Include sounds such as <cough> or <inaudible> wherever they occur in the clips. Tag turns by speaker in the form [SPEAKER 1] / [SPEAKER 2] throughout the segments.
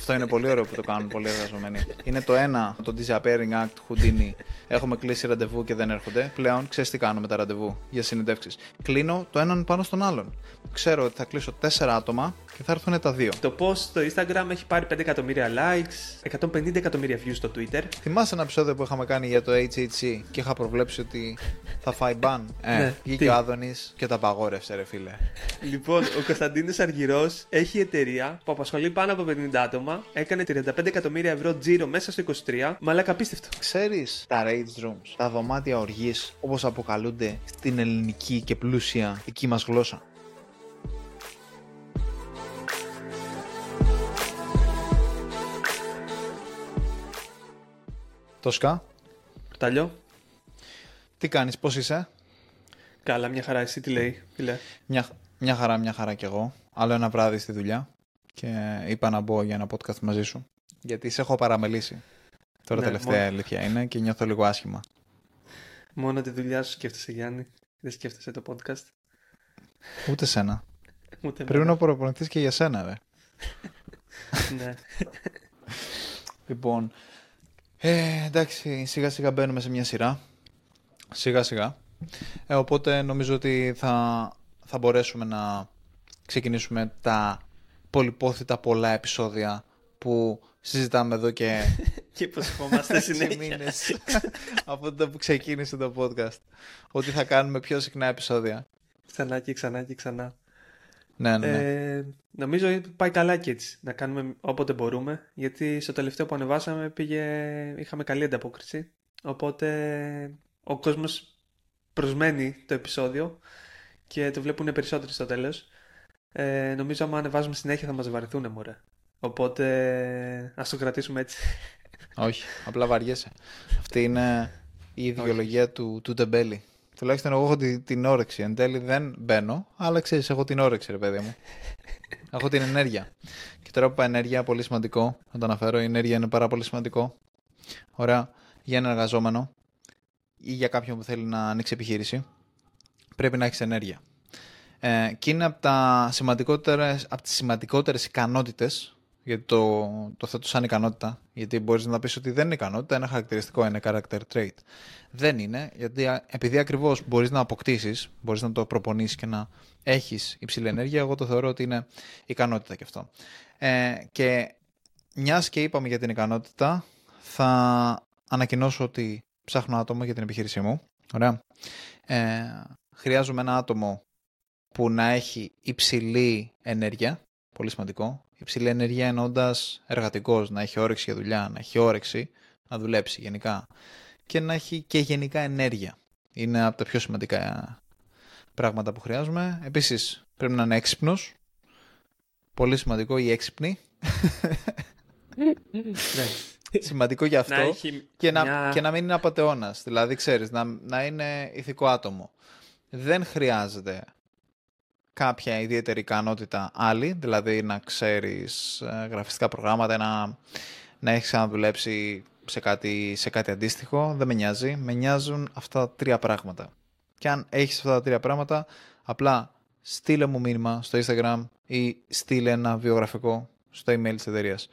[SPEAKER 1] Αυτό είναι πολύ ωραίο που το κάνουν πολλοί εργαζομένοι. Είναι το ένα, το Disappearing Act, Houdini. Έχουμε κλείσει ραντεβού και δεν έρχονται. Πλέον ξέρεις τι κάνω με τα ραντεβού για συνεντεύξεις. Κλείνω το έναν πάνω στον άλλον. Ξέρω ότι θα κλείσω τέσσερα άτομα και θα έρθουν τα δύο.
[SPEAKER 2] Το post στο Instagram έχει πάρει 5 εκατομμύρια likes, 150 εκατομμύρια views στο Twitter.
[SPEAKER 1] Θυμάσαι ένα επεισόδιο που είχαμε κάνει για το HHC και είχα προβλέψει ότι θα φάει μπαν; <laughs> Ε,
[SPEAKER 2] Ναι,
[SPEAKER 1] βγήκε
[SPEAKER 2] τι;
[SPEAKER 1] ο Άδωνης και τα απαγόρευσε, ρε φίλε.
[SPEAKER 2] Λοιπόν, ο Κωνσταντίνος Αργυρός έχει εταιρεία που απασχολεί πάνω από 50 άτομα, έκανε 35 εκατομμύρια ευρώ τζίρο μέσα στο 23, μαλάκα απίστευτο.
[SPEAKER 1] Ξέρεις τα rage rooms, τα δωμάτια οργής, όπως αποκαλούνται στην ελληνική και πλούσια δική μας γλώσσα; Τόσκα,
[SPEAKER 2] Ταλιό.
[SPEAKER 1] τι κάνεις, πώς είσαι;
[SPEAKER 2] Καλά, μια χαρά. Εσύ τι λέει, φίλε.
[SPEAKER 1] Μια, μια χαρά, μια χαρά κι εγώ. Άλλο ένα βράδυ στη δουλειά και είπα να μπω για ένα podcast μαζί σου. Γιατί σε έχω παραμελήσει. Τώρα
[SPEAKER 2] Ναι,
[SPEAKER 1] τελευταία
[SPEAKER 2] μόνο-
[SPEAKER 1] αλήθεια είναι και νιώθω λίγο άσχημα.
[SPEAKER 2] Μόνο τη δουλειά σου σκέφτεσαι, Γιάννη. Δεν σκέφτεσαι το podcast.
[SPEAKER 1] Ούτε σένα. <laughs>
[SPEAKER 2] Ούτε
[SPEAKER 1] Πρέπει να προπονηθείς και για σένα, ρε. <laughs>
[SPEAKER 2] ναι.
[SPEAKER 1] Λοιπόν, ε, εντάξει, σιγά σιγά μπαίνουμε σε μια σειρά. Σιγά σιγά. Ε, οπότε νομίζω ότι θα, θα μπορέσουμε να ξεκινήσουμε τα πολυπόθητα πολλά επεισόδια που συζητάμε εδώ και <laughs>
[SPEAKER 2] και υποσχόμαστε <laughs>
[SPEAKER 1] έξι
[SPEAKER 2] συνέχεια.
[SPEAKER 1] μήνες <laughs> από τότε που ξεκίνησε το podcast. Ότι θα κάνουμε πιο συχνά επεισόδια.
[SPEAKER 2] Ξανά και ξανά και ξανά.
[SPEAKER 1] Ναι, ναι, ναι.
[SPEAKER 2] Ε, νομίζω πάει καλά και έτσι. Να κάνουμε όποτε μπορούμε. Γιατί στο τελευταίο που ανεβάσαμε πήγε... είχαμε καλή ανταπόκριση. Οπότε ο κόσμος προσμένει το επεισόδιο και το βλέπουν περισσότεροι στο τέλος. Ε, νομίζω άμα ανεβάζουμε συνέχεια θα μας βαρεθούν μωρέ. Οπότε ας το κρατήσουμε έτσι.
[SPEAKER 1] Όχι, απλά βαριέσαι. Αυτή είναι η ιδεολογία του, του τεμπέλη. Τουλάχιστον εγώ έχω τη- την όρεξη. Εν τέλει δεν μπαίνω, αλλά ξέρεις, έχω την όρεξη, ρε παιδί μου. <laughs> έχω την ενέργεια. Και τώρα που είπα ενέργεια, πολύ σημαντικό να το αναφέρω. Η ενέργεια είναι πάρα πολύ σημαντικό. Ωραία. Για έναν εργαζόμενο ή για κάποιον που θέλει να ανοίξει επιχείρηση, πρέπει να έχεις ενέργεια. Ε, και είναι από, τα σημαντικότερες, από τις σημαντικότερες ικανότητες γιατί το, το θέτω σαν ικανότητα, γιατί μπορείς να πεις ότι δεν είναι ικανότητα, ένα χαρακτηριστικό, είναι character trait. Δεν είναι, γιατί α- επειδή ακριβώς μπορείς να αποκτήσεις, μπορείς να το προπονήσεις και να έχεις υψηλή ενέργεια, εγώ το θεωρώ ότι είναι ικανότητα και αυτό. Ε, και μιας και είπαμε για την ικανότητα, θα ανακοινώσω ότι ψάχνω άτομο για την επιχείρησή μου. Ωραία. Ε, χρειάζομαι ένα άτομο που να έχει υψηλή ενέργεια, πολύ σημαντικό. Υψηλή ενέργεια εννοώντα εργατικός, να έχει όρεξη για δουλειά, να έχει όρεξη να δουλέψει γενικά και να έχει και γενικά ενέργεια. Είναι από τα πιο σημαντικά πράγματα που χρειάζομαι. Επίσης πρέπει να είναι έξυπνος. Πολύ σημαντικό η έξυπνη.
[SPEAKER 2] ναι.
[SPEAKER 1] σημαντικό για αυτό.
[SPEAKER 2] Να έχει
[SPEAKER 1] Και να,
[SPEAKER 2] μια-
[SPEAKER 1] και να μην είναι απαταιώνας. Δηλαδή, ξέρεις, να, να είναι ηθικό άτομο. Δεν χρειάζεται κάποια ιδιαίτερη ικανότητα άλλη, δηλαδή να ξέρεις ε, γραφιστικά προγράμματα, να, να έχεις ξαναδουλέψει σε κάτι, σε κάτι αντίστοιχο. Δεν με νοιάζει. Με νοιάζουν αυτά τα τρία πράγματα. Και αν έχεις αυτά τα τρία πράγματα, απλά στείλε μου μήνυμα στο Instagram ή στείλε ένα βιογραφικό στο email της εταιρείας.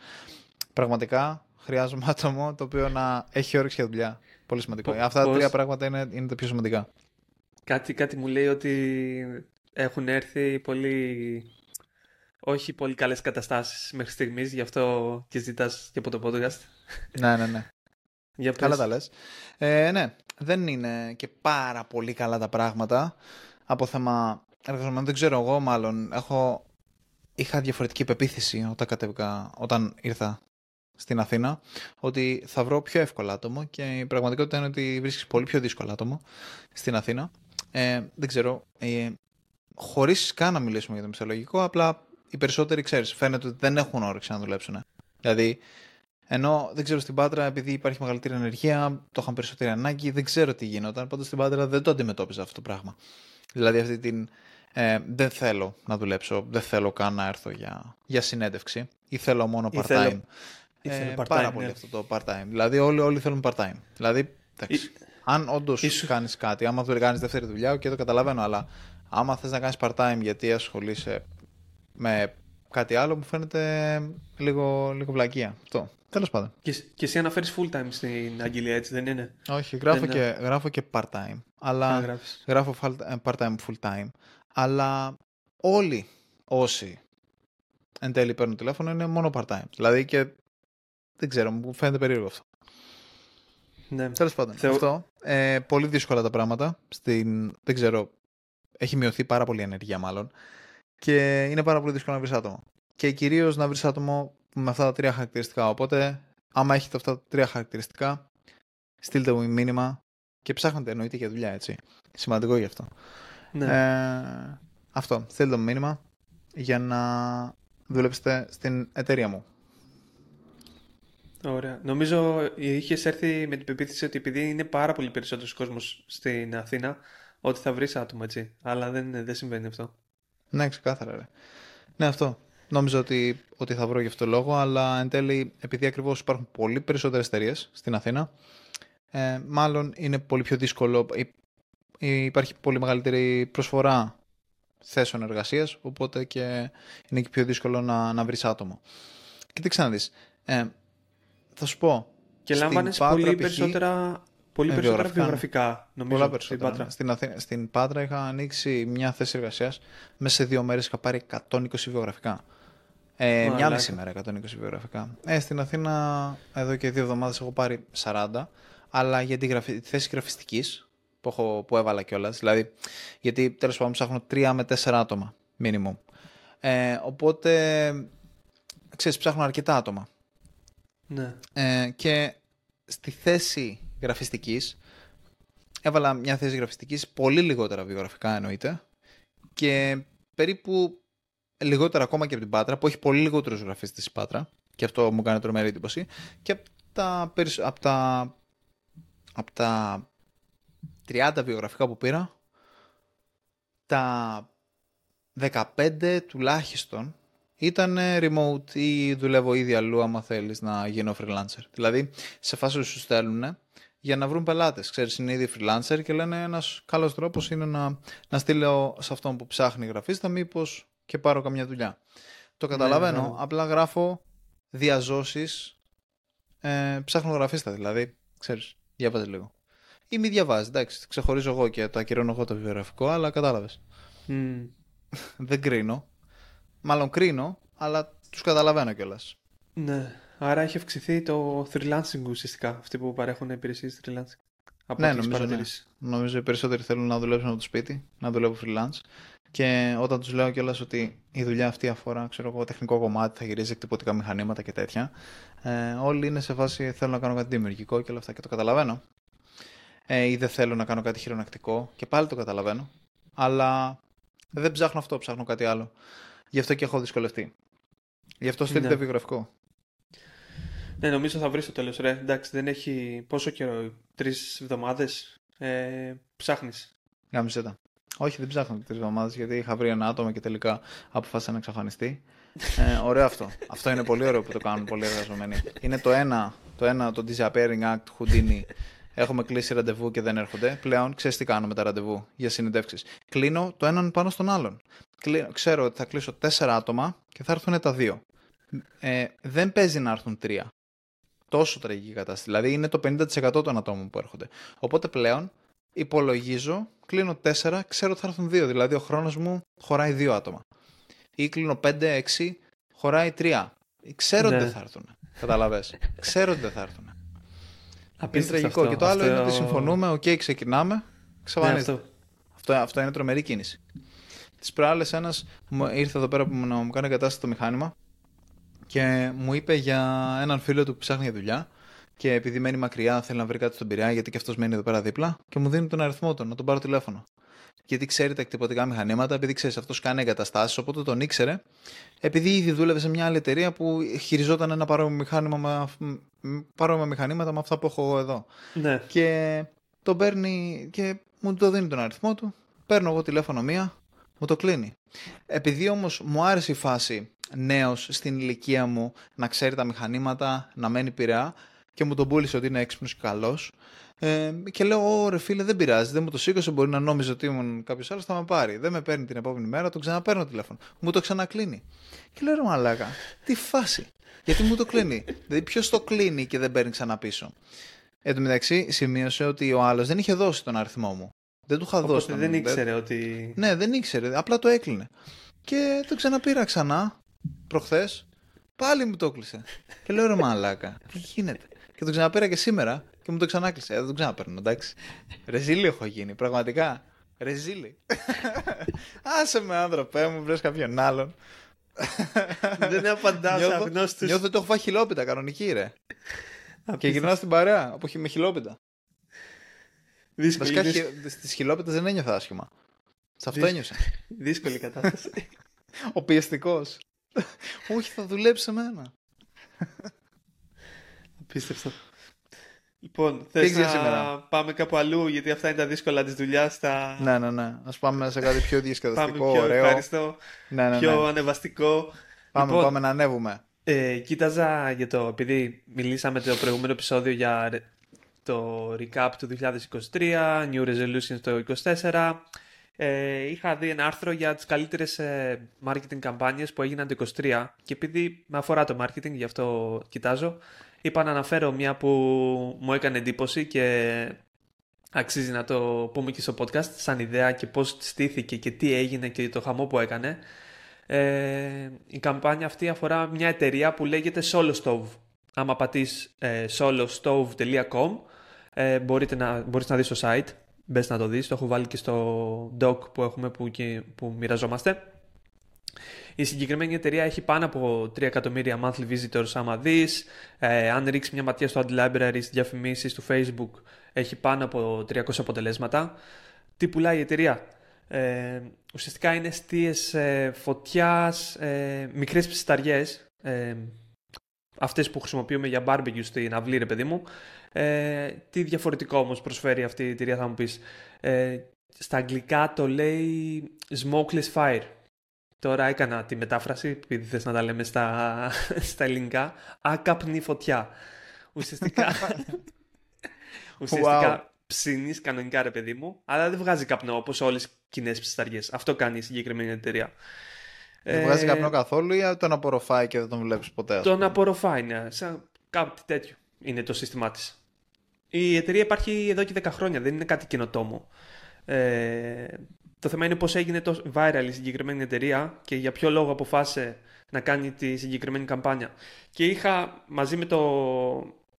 [SPEAKER 1] Πραγματικά χρειάζομαι <laughs> άτομο το οποίο να έχει όρεξη για δουλειά. Πολύ σημαντικό.
[SPEAKER 2] Πο-
[SPEAKER 1] Αυτά τα
[SPEAKER 2] πώς-
[SPEAKER 1] τρία πράγματα είναι, είναι τα πιο σημαντικά.
[SPEAKER 2] Κάτι, κάτι μου λέει ότι έχουν έρθει πολύ... Όχι πολύ καλές καταστάσεις μέχρι στιγμής, γι' αυτό και ζητάς και από το podcast.
[SPEAKER 1] ναι, ναι, ναι. <laughs>
[SPEAKER 2] Για πες.
[SPEAKER 1] Καλά τα λες. Ε, ναι, δεν είναι και πάρα πολύ καλά τα πράγματα από θέμα εργαζομένων. Δεν ξέρω εγώ μάλλον. Έχω... Είχα διαφορετική πεποίθηση όταν, κατέβηκα, όταν ήρθα στην Αθήνα ότι θα βρω πιο εύκολα άτομο και η πραγματικότητα είναι ότι βρίσκεις πολύ πιο δύσκολο άτομο στην Αθήνα. Ε, δεν ξέρω, ε, χωρίς καν να μιλήσουμε για το μισθολογικό, απλά οι περισσότεροι, ξέρεις, φαίνεται ότι δεν έχουν όρεξη να δουλέψουν. Δηλαδή, ενώ δεν ξέρω στην Πάτρα, επειδή υπάρχει μεγαλύτερη ενεργεία, το είχαν περισσότερη ανάγκη, δεν ξέρω τι γινόταν. Πάντως στην Πάτρα δεν το αντιμετώπιζα αυτό το πράγμα. Δηλαδή αυτή την. Ε, δεν θέλω να δουλέψω, δεν θέλω καν να έρθω για, για συνέντευξη ή θέλω μόνο
[SPEAKER 2] Ή
[SPEAKER 1] part-time.
[SPEAKER 2] θέλω- ή θέλω
[SPEAKER 1] Ε,
[SPEAKER 2] part-time,
[SPEAKER 1] πάρα
[SPEAKER 2] ναι.
[SPEAKER 1] πολύ αυτό το part-time. Δηλαδή όλοι, όλοι θέλουν part-time. Δηλαδή, εντάξει, αν όντως
[SPEAKER 2] ίσως-
[SPEAKER 1] κάνεις κάτι, άμα δεν κάνεις δεύτερη δουλειά, και το καταλαβαίνω, αλλά άμα θες να κάνεις part-time γιατί ασχολείσαι με κάτι άλλο μου φαίνεται λίγο, λίγο βλακεία. Αυτό. Τέλος πάντων.
[SPEAKER 2] Και, και εσύ αναφέρεις full time στην αγγελία, έτσι δεν είναι;
[SPEAKER 1] Όχι, γράφω, και, γράφω και part-time. Αλλά γράφω ε, part-time, full-time. Αλλά όλοι όσοι εν τέλει παίρνουν τηλέφωνο είναι μόνο part-time. Δηλαδή και δεν ξέρω, μου φαίνεται περίεργο αυτό.
[SPEAKER 2] Ναι.
[SPEAKER 1] Τέλος πάντων. Αυτό. Ε, πολύ δύσκολα τα πράγματα. Στην, δεν ξέρω, έχει μειωθεί πάρα πολύ η ενέργεια μάλλον. Και είναι πάρα πολύ δύσκολο να βρεις άτομο. Και κυρίως να βρεις άτομο με αυτά τα τρία χαρακτηριστικά. Οπότε, άμα έχετε αυτά τα τρία χαρακτηριστικά, στείλτε μου μήνυμα και ψάχνετε εννοείται για δουλειά, έτσι. Σημαντικό γι' αυτό.
[SPEAKER 2] Ναι.
[SPEAKER 1] Ε, αυτό. Στείλτε μου μήνυμα για να δουλέψετε στην εταιρεία μου.
[SPEAKER 2] Ωραία. Νομίζω είχες έρθει με την πεποίθηση ότι επειδή είναι πάρα πολύ περισσότερος κόσμος στην Αθήνα, ότι θα βρεις άτομα έτσι. Αλλά δεν, δεν συμβαίνει αυτό.
[SPEAKER 1] Ναι, ξεκάθαρα. Ρε. Ναι, αυτό. Νόμιζα ότι, ότι θα βρω γι' αυτό λόγο, αλλά εν τέλει, επειδή ακριβώς υπάρχουν πολύ περισσότερες εταιρείες στην Αθήνα, ε, μάλλον είναι πολύ πιο δύσκολο. Υπάρχει πολύ μεγαλύτερη προσφορά θέσεων εργασίας, οπότε και είναι και πιο δύσκολο να, να βρεις άτομο. Και τι ξαναδεί. Ε, θα σου πω.
[SPEAKER 2] Και λάμβανες πολύ περισσότερα Πολύ ε, περισσότερα βιογραφικά, νομίζω. Πολλά
[SPEAKER 1] περισσότερα. Στην, Πάτρα. Ναι. στην, στην Πάτρα είχα ανοίξει μια θέση εργασίας. Μέσα σε δύο μέρες είχα πάρει 120 βιογραφικά. Ε, μια μισή μέρα 120 βιογραφικά. Ε, στην Αθήνα εδώ και δύο εβδομάδες έχω πάρει 40. Αλλά για τη, γραφη, τη θέση γραφιστικής που, που έβαλα κιόλας. Δηλαδή, γιατί τέλος πάντων ψάχνω 3 με 4 άτομα minimum. Ε, οπότε, ξέρεις, ψάχνω αρκετά άτομα.
[SPEAKER 2] Ναι.
[SPEAKER 1] Ε, και στη θέση γραφιστικής. Έβαλα μια θέση γραφιστικής πολύ λιγότερα βιογραφικά εννοείται. Και περίπου λιγότερα ακόμα και από την Πάτρα που έχει πολύ λιγότερους γραφίστες η Πάτρα. Και αυτό μου κάνει τρομερή εντύπωση. Και από τα, από τα, από τα 30 βιογραφικά που πήρα τα 15 τουλάχιστον ήταν remote ή δουλεύω ήδη αλλού άμα θέλεις να γίνω freelancer. Δηλαδή σε φάση σου στέλνουν για να βρουν πελάτες. Ξέρεις, είναι ήδη freelancer και λένε ένας καλός τρόπος είναι να, να στείλω σε αυτόν που ψάχνει γραφίστα, μήπως και πάρω καμιά δουλειά. Το ναι, καταλαβαίνω. Ναι, Απλά γράφω διαζώσεις. Ε, ψάχνω γραφίστα δηλαδή. Ξέρεις, διάβαζε λίγο. Ή μη διαβάζεις. Εντάξει, ξεχωρίζω εγώ και το ακυρώνω εγώ το βιογραφικό, αλλά κατάλαβες.
[SPEAKER 2] Mm.
[SPEAKER 1] Δεν κρίνω. Μάλλον κρίνω, αλλά τους καταλαβαίνω κιόλας.
[SPEAKER 2] Ναι. Άρα έχει αυξηθεί το freelancing ουσιαστικά, αυτοί που παρέχουν υπηρεσίες freelancing.
[SPEAKER 1] Από ναι, νομίζω, ναι. νομίζω οι περισσότεροι θέλουν να δουλέψουν από το σπίτι, να δουλεύουν freelance. Και όταν τους λέω κιόλας ότι η δουλειά αυτή αφορά ξέρω εγώ, τεχνικό κομμάτι, θα γυρίζει εκτυπωτικά μηχανήματα και τέτοια, ε, όλοι είναι σε φάση θέλω να κάνω κάτι δημιουργικό και όλα αυτά και το καταλαβαίνω. Ε, ή δεν θέλω να κάνω κάτι χειρονακτικό και πάλι το καταλαβαίνω. Αλλά δεν ψάχνω αυτό, ψάχνω κάτι άλλο. Γι' αυτό και έχω δυσκολευτεί. Γι' αυτό στείλτε ναι. βιογραφικό.
[SPEAKER 2] Ναι, νομίζω θα βρεις το τέλος. Ρε, εντάξει, δεν έχει. Πόσο καιρό, τρεις εβδομάδες ε, ψάχνεις.
[SPEAKER 1] Γάμισε τα. Όχι, δεν ψάχνω τρεις εβδομάδες γιατί είχα βρει ένα άτομο και τελικά αποφάσισα να εξαφανιστεί. Ε, ωραίο αυτό. αυτό είναι πολύ ωραίο που το κάνουν πολλοί εργαζομένοι. Είναι το ένα, το, ένα, το Disappearing Act Houdini. Έχουμε κλείσει ραντεβού και δεν έρχονται. Πλέον ξέρεις τι κάνω με τα ραντεβού για συνεντεύξεις. Κλείνω το έναν πάνω στον άλλον. ξέρω ότι θα κλείσω τέσσερα άτομα και θα έρθουν τα δύο. Ε, δεν παίζει να έρθουν τρία τόσο τραγική κατάσταση. Δηλαδή είναι το 50% των ατόμων που έρχονται. Οπότε πλέον υπολογίζω, κλείνω 4, ξέρω ότι θα έρθουν 2. Δηλαδή ο χρόνος μου χωράει 2 άτομα. Ή κλείνω 5-6, χωράει 3. Ξέρω ότι ναι. δεν θα έρθουν. Καταλαβέ. ξέρω ότι δεν θα έρθουν. Είναι τραγικό. Αυτό, και το άλλο αυτό... είναι ότι συμφωνούμε, ok, okay, ξεκινάμε, εξαφανίζεται. Ναι, αυτό. αυτό. Αυτό, είναι τρομερή κίνηση. Τις προάλλες ένας ήρθε εδώ πέρα που να μου κάνει εγκατάσταση το μηχάνημα και μου είπε για έναν φίλο του που ψάχνει για δουλειά και επειδή μένει μακριά θέλει να βρει κάτι στον Πειραιά γιατί και αυτός μένει εδώ πέρα δίπλα και μου δίνει τον αριθμό του να τον πάρω τηλέφωνο. Γιατί ξέρει τα εκτυπωτικά μηχανήματα, επειδή ξέρεις αυτός κάνει εγκαταστάσεις, οπότε τον ήξερε. Επειδή ήδη δούλευε σε μια άλλη εταιρεία που χειριζόταν ένα παρόμοιο μηχάνημα με, παρόμοια μηχανήματα με αυτά που έχω εγώ εδώ.
[SPEAKER 2] Ναι.
[SPEAKER 1] Και τον παίρνει και μου το δίνει τον αριθμό του. Παίρνω εγώ τηλέφωνο μία, μου το κλείνει. Επειδή όμως μου άρεσε η φάση νέος στην ηλικία μου να ξέρει τα μηχανήματα, να μένει πειραιά, και μου τον πούλησε ότι είναι έξυπνος και καλός. Ε, και λέω, Ω ρε φίλε, δεν πειράζει, δεν μου το σήκωσε. Μπορεί να νόμιζε ότι ήμουν κάποιος άλλος, θα με πάρει. Δεν με παίρνει την επόμενη μέρα, τον ξαναπαίρνω τηλέφωνο. Μου το ξανακλίνει. Και λέω, ρε Μαλάκα, τι φάση. Γιατί μου το κλείνει. δηλαδή, ποιος το κλείνει και δεν παίρνει ξανά πίσω. Εν τω μεταξύ, σημείωσε ότι ο άλλος δεν είχε δώσει τον αριθμό μου. Δεν του είχα
[SPEAKER 2] Οπότε
[SPEAKER 1] δώσει. τον-
[SPEAKER 2] δεν ήξερε ότι...
[SPEAKER 1] Ναι, δεν ήξερε. Απλά το έκλεινε. Και το ξαναπήρα ξανά προχθές. Πάλι μου το έκλεισε. Και λέω ρε μαλάκα, τι γίνεται; Και το ξαναπήρα και σήμερα και μου το ξανάκλεισε. Ε, δεν το ξαναπαίρνω, εντάξει. Ρεζίλη έχω γίνει, πραγματικά. Ρεζίλη. Άσε με άνθρωπέ μου, βρες κάποιον άλλον.
[SPEAKER 2] δεν απαντάω σε
[SPEAKER 1] Νιώθω,
[SPEAKER 2] αγνώστους.
[SPEAKER 1] νιώθω ότι έχω φάει χιλόπιτα κανονική ρε. και
[SPEAKER 2] Απίστευτο.
[SPEAKER 1] γυρνάω στην παρέα από χει- με χιλόπιτα.
[SPEAKER 2] Δύσκολη,
[SPEAKER 1] Βασικά
[SPEAKER 2] δύσκολη,
[SPEAKER 1] στις χιλόπιτες δεν ένιωθα άσχημα. Σε αυτό
[SPEAKER 2] Δύσκολη.
[SPEAKER 1] ένιωσα.
[SPEAKER 2] δύσκολη κατάσταση.
[SPEAKER 1] Ο πιεστικός. Όχι, θα δουλέψει σε μένα.
[SPEAKER 2] Απίστευτο. Λοιπόν,
[SPEAKER 1] Τι
[SPEAKER 2] θες
[SPEAKER 1] έχεις για
[SPEAKER 2] να
[SPEAKER 1] σήμερα;
[SPEAKER 2] πάμε κάπου αλλού, γιατί αυτά είναι τα δύσκολα της δουλειάς, τα...
[SPEAKER 1] Ναι, ναι, ναι. Α πάμε σε κάτι πιο
[SPEAKER 2] πάμε
[SPEAKER 1] διασκεδαστικό,
[SPEAKER 2] πιο
[SPEAKER 1] ωραίο.
[SPEAKER 2] ευχαριστώ,
[SPEAKER 1] Ναι, ναι,
[SPEAKER 2] πιο
[SPEAKER 1] ναι.
[SPEAKER 2] ανεβαστικό.
[SPEAKER 1] Πάμε,
[SPEAKER 2] Λοιπόν,
[SPEAKER 1] πάμε να ανέβουμε.
[SPEAKER 2] Ε, κοίταζα για το, επειδή μιλήσαμε το προηγούμενο επεισόδιο για ρε- το recap του 2023, New Resolutions το 2024, ε, είχα δει ένα άρθρο για τις καλύτερες ε, marketing καμπάνιες που έγιναν το 2023 και επειδή με αφορά το marketing, γι' αυτό κοιτάζω, είπα να αναφέρω μια που μου έκανε εντύπωση και αξίζει να το πούμε και στο podcast σαν ιδέα και πώς στήθηκε και τι έγινε και το χαμό που έκανε. Ε, η καμπάνια αυτή αφορά μια εταιρεία που λέγεται Solo Stove. Άμα πατείς ε, solostove.com ε, μπορείτε να, μπορείς να δεις το site, μπες να το δεις, το έχω βάλει και στο doc που έχουμε που, και, που μοιραζόμαστε. Η συγκεκριμένη εταιρεία έχει πάνω από 3 εκατομμύρια monthly visitors άμα δεις. Ε, αν ρίξεις μια ματιά στο ad library, στις διαφημίσεις του facebook, έχει πάνω από 300 αποτελέσματα. Τι πουλάει η εταιρεία; Ε, ουσιαστικά είναι αιστείες ε, φωτιάς, ε, μικρές ψισταριές, ε, αυτές που χρησιμοποιούμε για barbecue στην αυλή ρε παιδί μου. Ε, τι διαφορετικό όμως προσφέρει αυτή η εταιρεία θα μου πεις. Ε, στα αγγλικά το λέει smokeless fire. Τώρα έκανα τη μετάφραση, επειδή θες να τα λέμε στα, <laughs> στα ελληνικά. Άκαπνη φωτιά. Ουσιαστικά, <laughs> ουσιαστικά ψήνεις κανονικά ρε παιδί μου, αλλά δεν βγάζει καπνό όπως όλες οι κοινές ψισταριές. Αυτό κάνει η συγκεκριμένη εταιρεία.
[SPEAKER 1] Δεν
[SPEAKER 2] Ε,
[SPEAKER 1] βγάζει καπνό καθόλου ή τον απορροφάει και δεν τον βλέπεις ποτέ. ας
[SPEAKER 2] Τον
[SPEAKER 1] πούμε;
[SPEAKER 2] απορροφάει, ναι. Σαν κάτι τέτοιο είναι το σύστημά της. Η εταιρεία υπάρχει εδώ και 10 χρόνια, δεν είναι κάτι καινοτόμο. Ε, το θέμα είναι πώς έγινε το viral η συγκεκριμένη εταιρεία και για ποιο λόγο αποφάσισε να κάνει τη συγκεκριμένη καμπάνια. Και είχα μαζί με, το,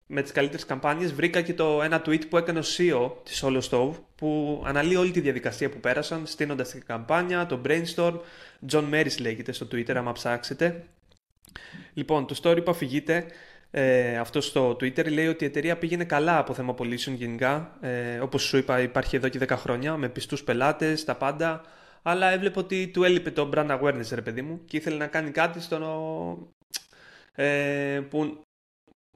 [SPEAKER 2] με τις καλύτερες καμπάνιες βρήκα και το ένα tweet που έκανε ο CEO της Solo Stove που αναλύει όλη τη διαδικασία που πέρασαν στείνοντας την καμπάνια, το brainstorm. John Maris λέγεται στο Twitter άμα ψάξετε. Λοιπόν, το story που αφηγείται ε, αυτό στο Twitter λέει ότι η εταιρεία πήγαινε καλά από θέμα πωλήσεων γενικά. Ε, όπως σου είπα υπάρχει εδώ και 10 χρόνια με πιστούς πελάτες, τα πάντα. Αλλά έβλεπε ότι του έλειπε το brand awareness ρε παιδί μου και ήθελε να κάνει κάτι στο ε, που,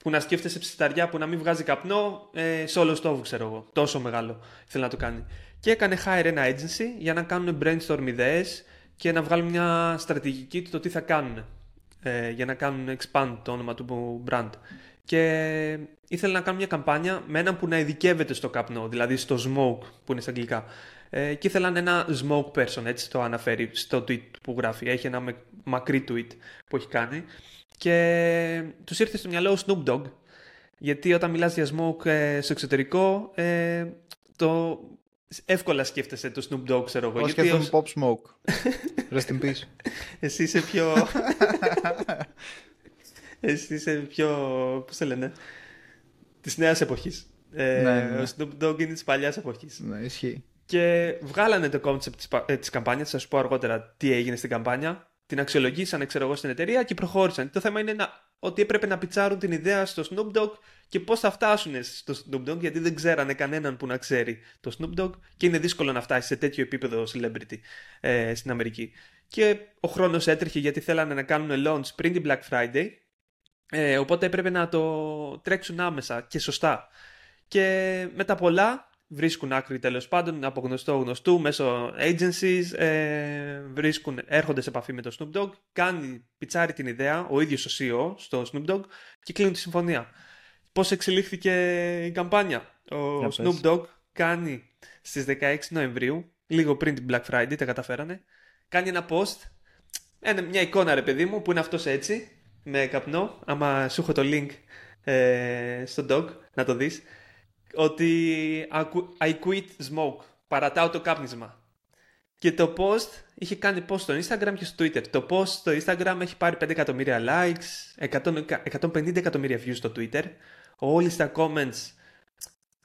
[SPEAKER 2] που να σκέφτεσαι ψηταριά που να μην βγάζει καπνό ε, σε όλο stove ξέρω εγώ. Τόσο μεγάλο ήθελε να το κάνει. Και έκανε hire ένα agency για να κάνουν brainstorm ιδέες και να βγάλουν μια στρατηγική του το τι θα κάνουν ε, για να κάνουν expand το όνομα του brand. Και ήθελε να κάνουν μια καμπάνια με έναν που να ειδικεύεται στο καπνό, δηλαδή στο smoke που είναι στα αγγλικά. Ε, και ήθελαν ένα smoke person, έτσι το αναφέρει στο tweet που γράφει. Έχει ένα με- μακρύ tweet που έχει κάνει. Και τους ήρθε στο μυαλό ο Snoop Dogg, γιατί όταν μιλάς για smoke ε, στο εξωτερικό, ε, το εύκολα σκέφτεσαι το Snoop Dogg, ξέρω εγώ.
[SPEAKER 1] Εγώ
[SPEAKER 2] γιατί
[SPEAKER 1] σκέφτομαι
[SPEAKER 2] ως-
[SPEAKER 1] Pop Smoke. <laughs> Rest in peace.
[SPEAKER 2] εσύ είσαι πιο... Εσύ είσαι πιο... Πώς το λένε... Της νέας εποχής. Ε,
[SPEAKER 1] Ναι, ναι.
[SPEAKER 2] Ο Snoop Dogg είναι της παλιάς εποχής.
[SPEAKER 1] ναι, ισχύει.
[SPEAKER 2] Και βγάλανε το concept της, πα- ε, της καμπάνιας, θα σου πω αργότερα τι έγινε στην καμπάνια. Την αξιολογήσανε, ξέρω εγώ, στην εταιρεία και προχώρησαν. Το θέμα είναι να, ότι έπρεπε να πιτσάρουν την ιδέα στο Snoop Dogg και πώς θα φτάσουν στο Snoop Dogg, γιατί δεν ξέρανε κανέναν που να ξέρει το Snoop Dogg και είναι δύσκολο να φτάσει σε τέτοιο επίπεδο celebrity ε, στην Αμερική. Και ο χρόνος έτρεχε γιατί θέλανε να κάνουν launch πριν την Black Friday, ε, οπότε έπρεπε να το τρέξουν άμεσα και σωστά. Και με τα πολλά βρίσκουν άκρη τέλος πάντων από γνωστό γνωστού μέσω agencies, ε, βρίσκουν, έρχονται σε επαφή με το Snoop Dogg, κάνει πιτσάρει την ιδέα ο ίδιος ο CEO στο Snoop Dogg και κλείνουν τη συμφωνία. πώς εξελίχθηκε η καμπάνια; Ο
[SPEAKER 1] Για
[SPEAKER 2] Snoop
[SPEAKER 1] πες.
[SPEAKER 2] Dogg κάνει στις 16 Νοεμβρίου, λίγο πριν την Black Friday, τα καταφέρανε, κάνει ένα post, ένα, μια εικόνα ρε παιδί μου, που είναι αυτός έτσι, με καπνό, άμα σου έχω το link ε, στο dog, να το δεις, ότι I qu- I quit smoke, παρατάω το κάπνισμα. Και το post είχε κάνει post στο Instagram και στο Twitter. Το post στο Instagram έχει πάρει 5 εκατομμύρια likes, 100 150 εκατομμύρια views στο Twitter. Όλοι στα comments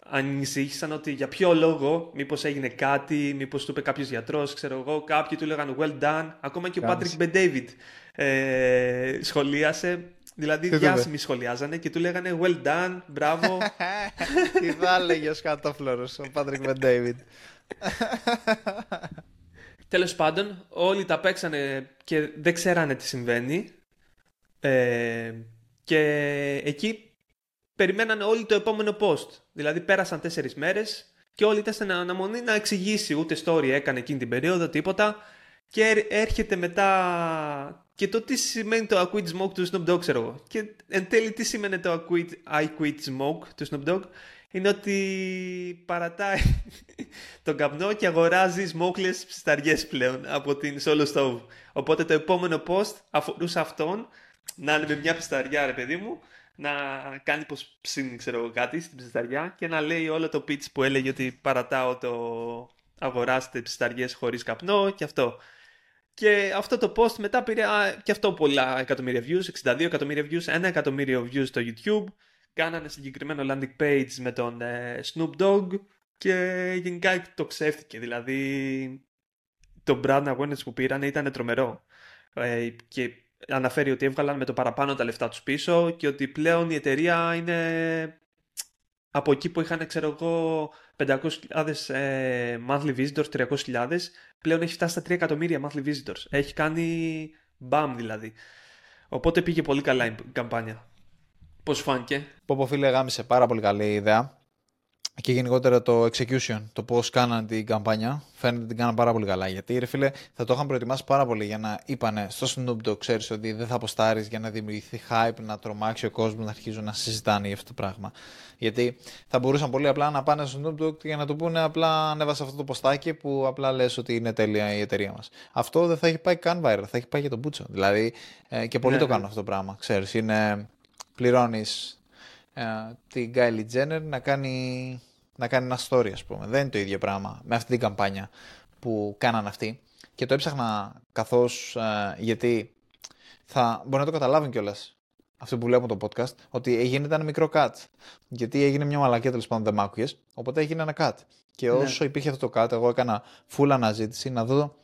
[SPEAKER 2] ανησύχησαν ότι για ποιο λόγο, μήπως έγινε κάτι, μήπως του είπε κάποιος γιατρός, ξέρω εγώ, κάποιοι του λέγανε well done. Ακόμα και ο
[SPEAKER 1] Κάμισε.
[SPEAKER 2] Patrick Bet-David ε, σχολίασε, δηλαδή
[SPEAKER 1] Τι του είπε;
[SPEAKER 2] διάσημοι σχολιάζανε και του λέγανε well done, μπράβο. <laughs>
[SPEAKER 1] Τι θα έλεγε ο σκατόφλωρος, ο Πάτρικ Βεντέιβιντ. <laughs>
[SPEAKER 2] Τέλος πάντων, όλοι τα παίξανε και δεν ξέρανε τι συμβαίνει. Ε, και εκεί περιμένανε όλοι το επόμενο post. Δηλαδή πέρασαν τέσσερις μέρες και όλοι ήταν στην αναμονή να εξηγήσει. Ούτε story έκανε εκείνη την περίοδο, τίποτα. Και έρ- έρχεται μετά και το τι σημαίνει το I quit smoke του Snoop Dogg, ξέρω εγώ. Και εν τέλει τι σημαίνει το I quit, I quit smoke του Snoop Dogg; Είναι ότι παρατάει <laughs> τον καπνό και αγοράζει smokeless ψισταριές πλέον από την Solo Stove. Οπότε το επόμενο post αφορούσε αυτόν να είναι με μια ψισταριά ρε παιδί μου να κάνει πως ψήνει ξέρω εγώ κάτι στην ψισταριά και να λέει όλο το pitch που έλεγε ότι παρατάω το αγοράστε ψισταριές χωρίς καπνό και αυτό. Και αυτό το post μετά πήρε α, και αυτό πολλά εκατομμύρια views, 62 εκατομμύρια views, ένα εκατομμύριο views στο YouTube. Κάνανε συγκεκριμένο landing page με τον ε, Snoop Dogg και γενικά το ξέφτηκε. Δηλαδή το brand awareness που πήραν ήταν τρομερό. Ε, και αναφέρει ότι έβγαλαν με το παραπάνω τα λεφτά τους πίσω και ότι πλέον η εταιρεία είναι από εκεί που είχαν ξέρω εγώ 500.000 ε, monthly visitors, 300.000 πλέον έχει φτάσει στα 3 εκατομμύρια monthly visitors. Έχει κάνει μπαμ δηλαδή. Οπότε πήγε πολύ καλά η καμπάνια. Πώς φάνηκε;
[SPEAKER 1] Πω πω φίλε γάμισε πάρα πολύ καλή ιδέα. Και γενικότερα το execution, το πώς κάναν την καμπάνια, φαίνεται ότι την κάναν πάρα πολύ καλά. Γιατί ρε φίλε, θα το είχαν προετοιμάσει πάρα πολύ για να είπανε στο Snoop Dogg, ξέρεις ότι δεν θα αποστάρεις για να δημιουργηθεί hype, να τρομάξει ο κόσμος, να αρχίζουν να συζητάνε για αυτό το πράγμα. Γιατί θα μπορούσαν πολύ απλά να πάνε στο Snoop Dogg για να του πούνε απλά ανέβασε αυτό το ποστάκι που απλά λες ότι είναι τέλεια η εταιρεία μας. Αυτό δεν θα έχει πάει καν viral, θα έχει πάει για τον Μπούτσο. Δηλαδή, ε, και πολλοί
[SPEAKER 2] Ναι,
[SPEAKER 1] το
[SPEAKER 2] ναι.
[SPEAKER 1] κάνουν αυτό το πράγμα. Ξέρεις, είναι πληρώνεις ε, την Kylie Jenner να κάνει, να κάνει ένα story, ας πούμε. Δεν είναι το ίδιο πράγμα με αυτή την καμπάνια που κάναν αυτοί. Και το έψαχνα καθώς, ε, γιατί θα μπορεί να το καταλάβουν κιόλας αυτοί που βλέπουν το podcast, ότι έγινε ένα μικρό cut. Γιατί έγινε μια μαλακία τέλος πάντων, δεν μ' άκουγες, οπότε έγινε ένα cut. Και
[SPEAKER 2] Ναι.
[SPEAKER 1] όσο υπήρχε αυτό το cut, εγώ έκανα full αναζήτηση να δω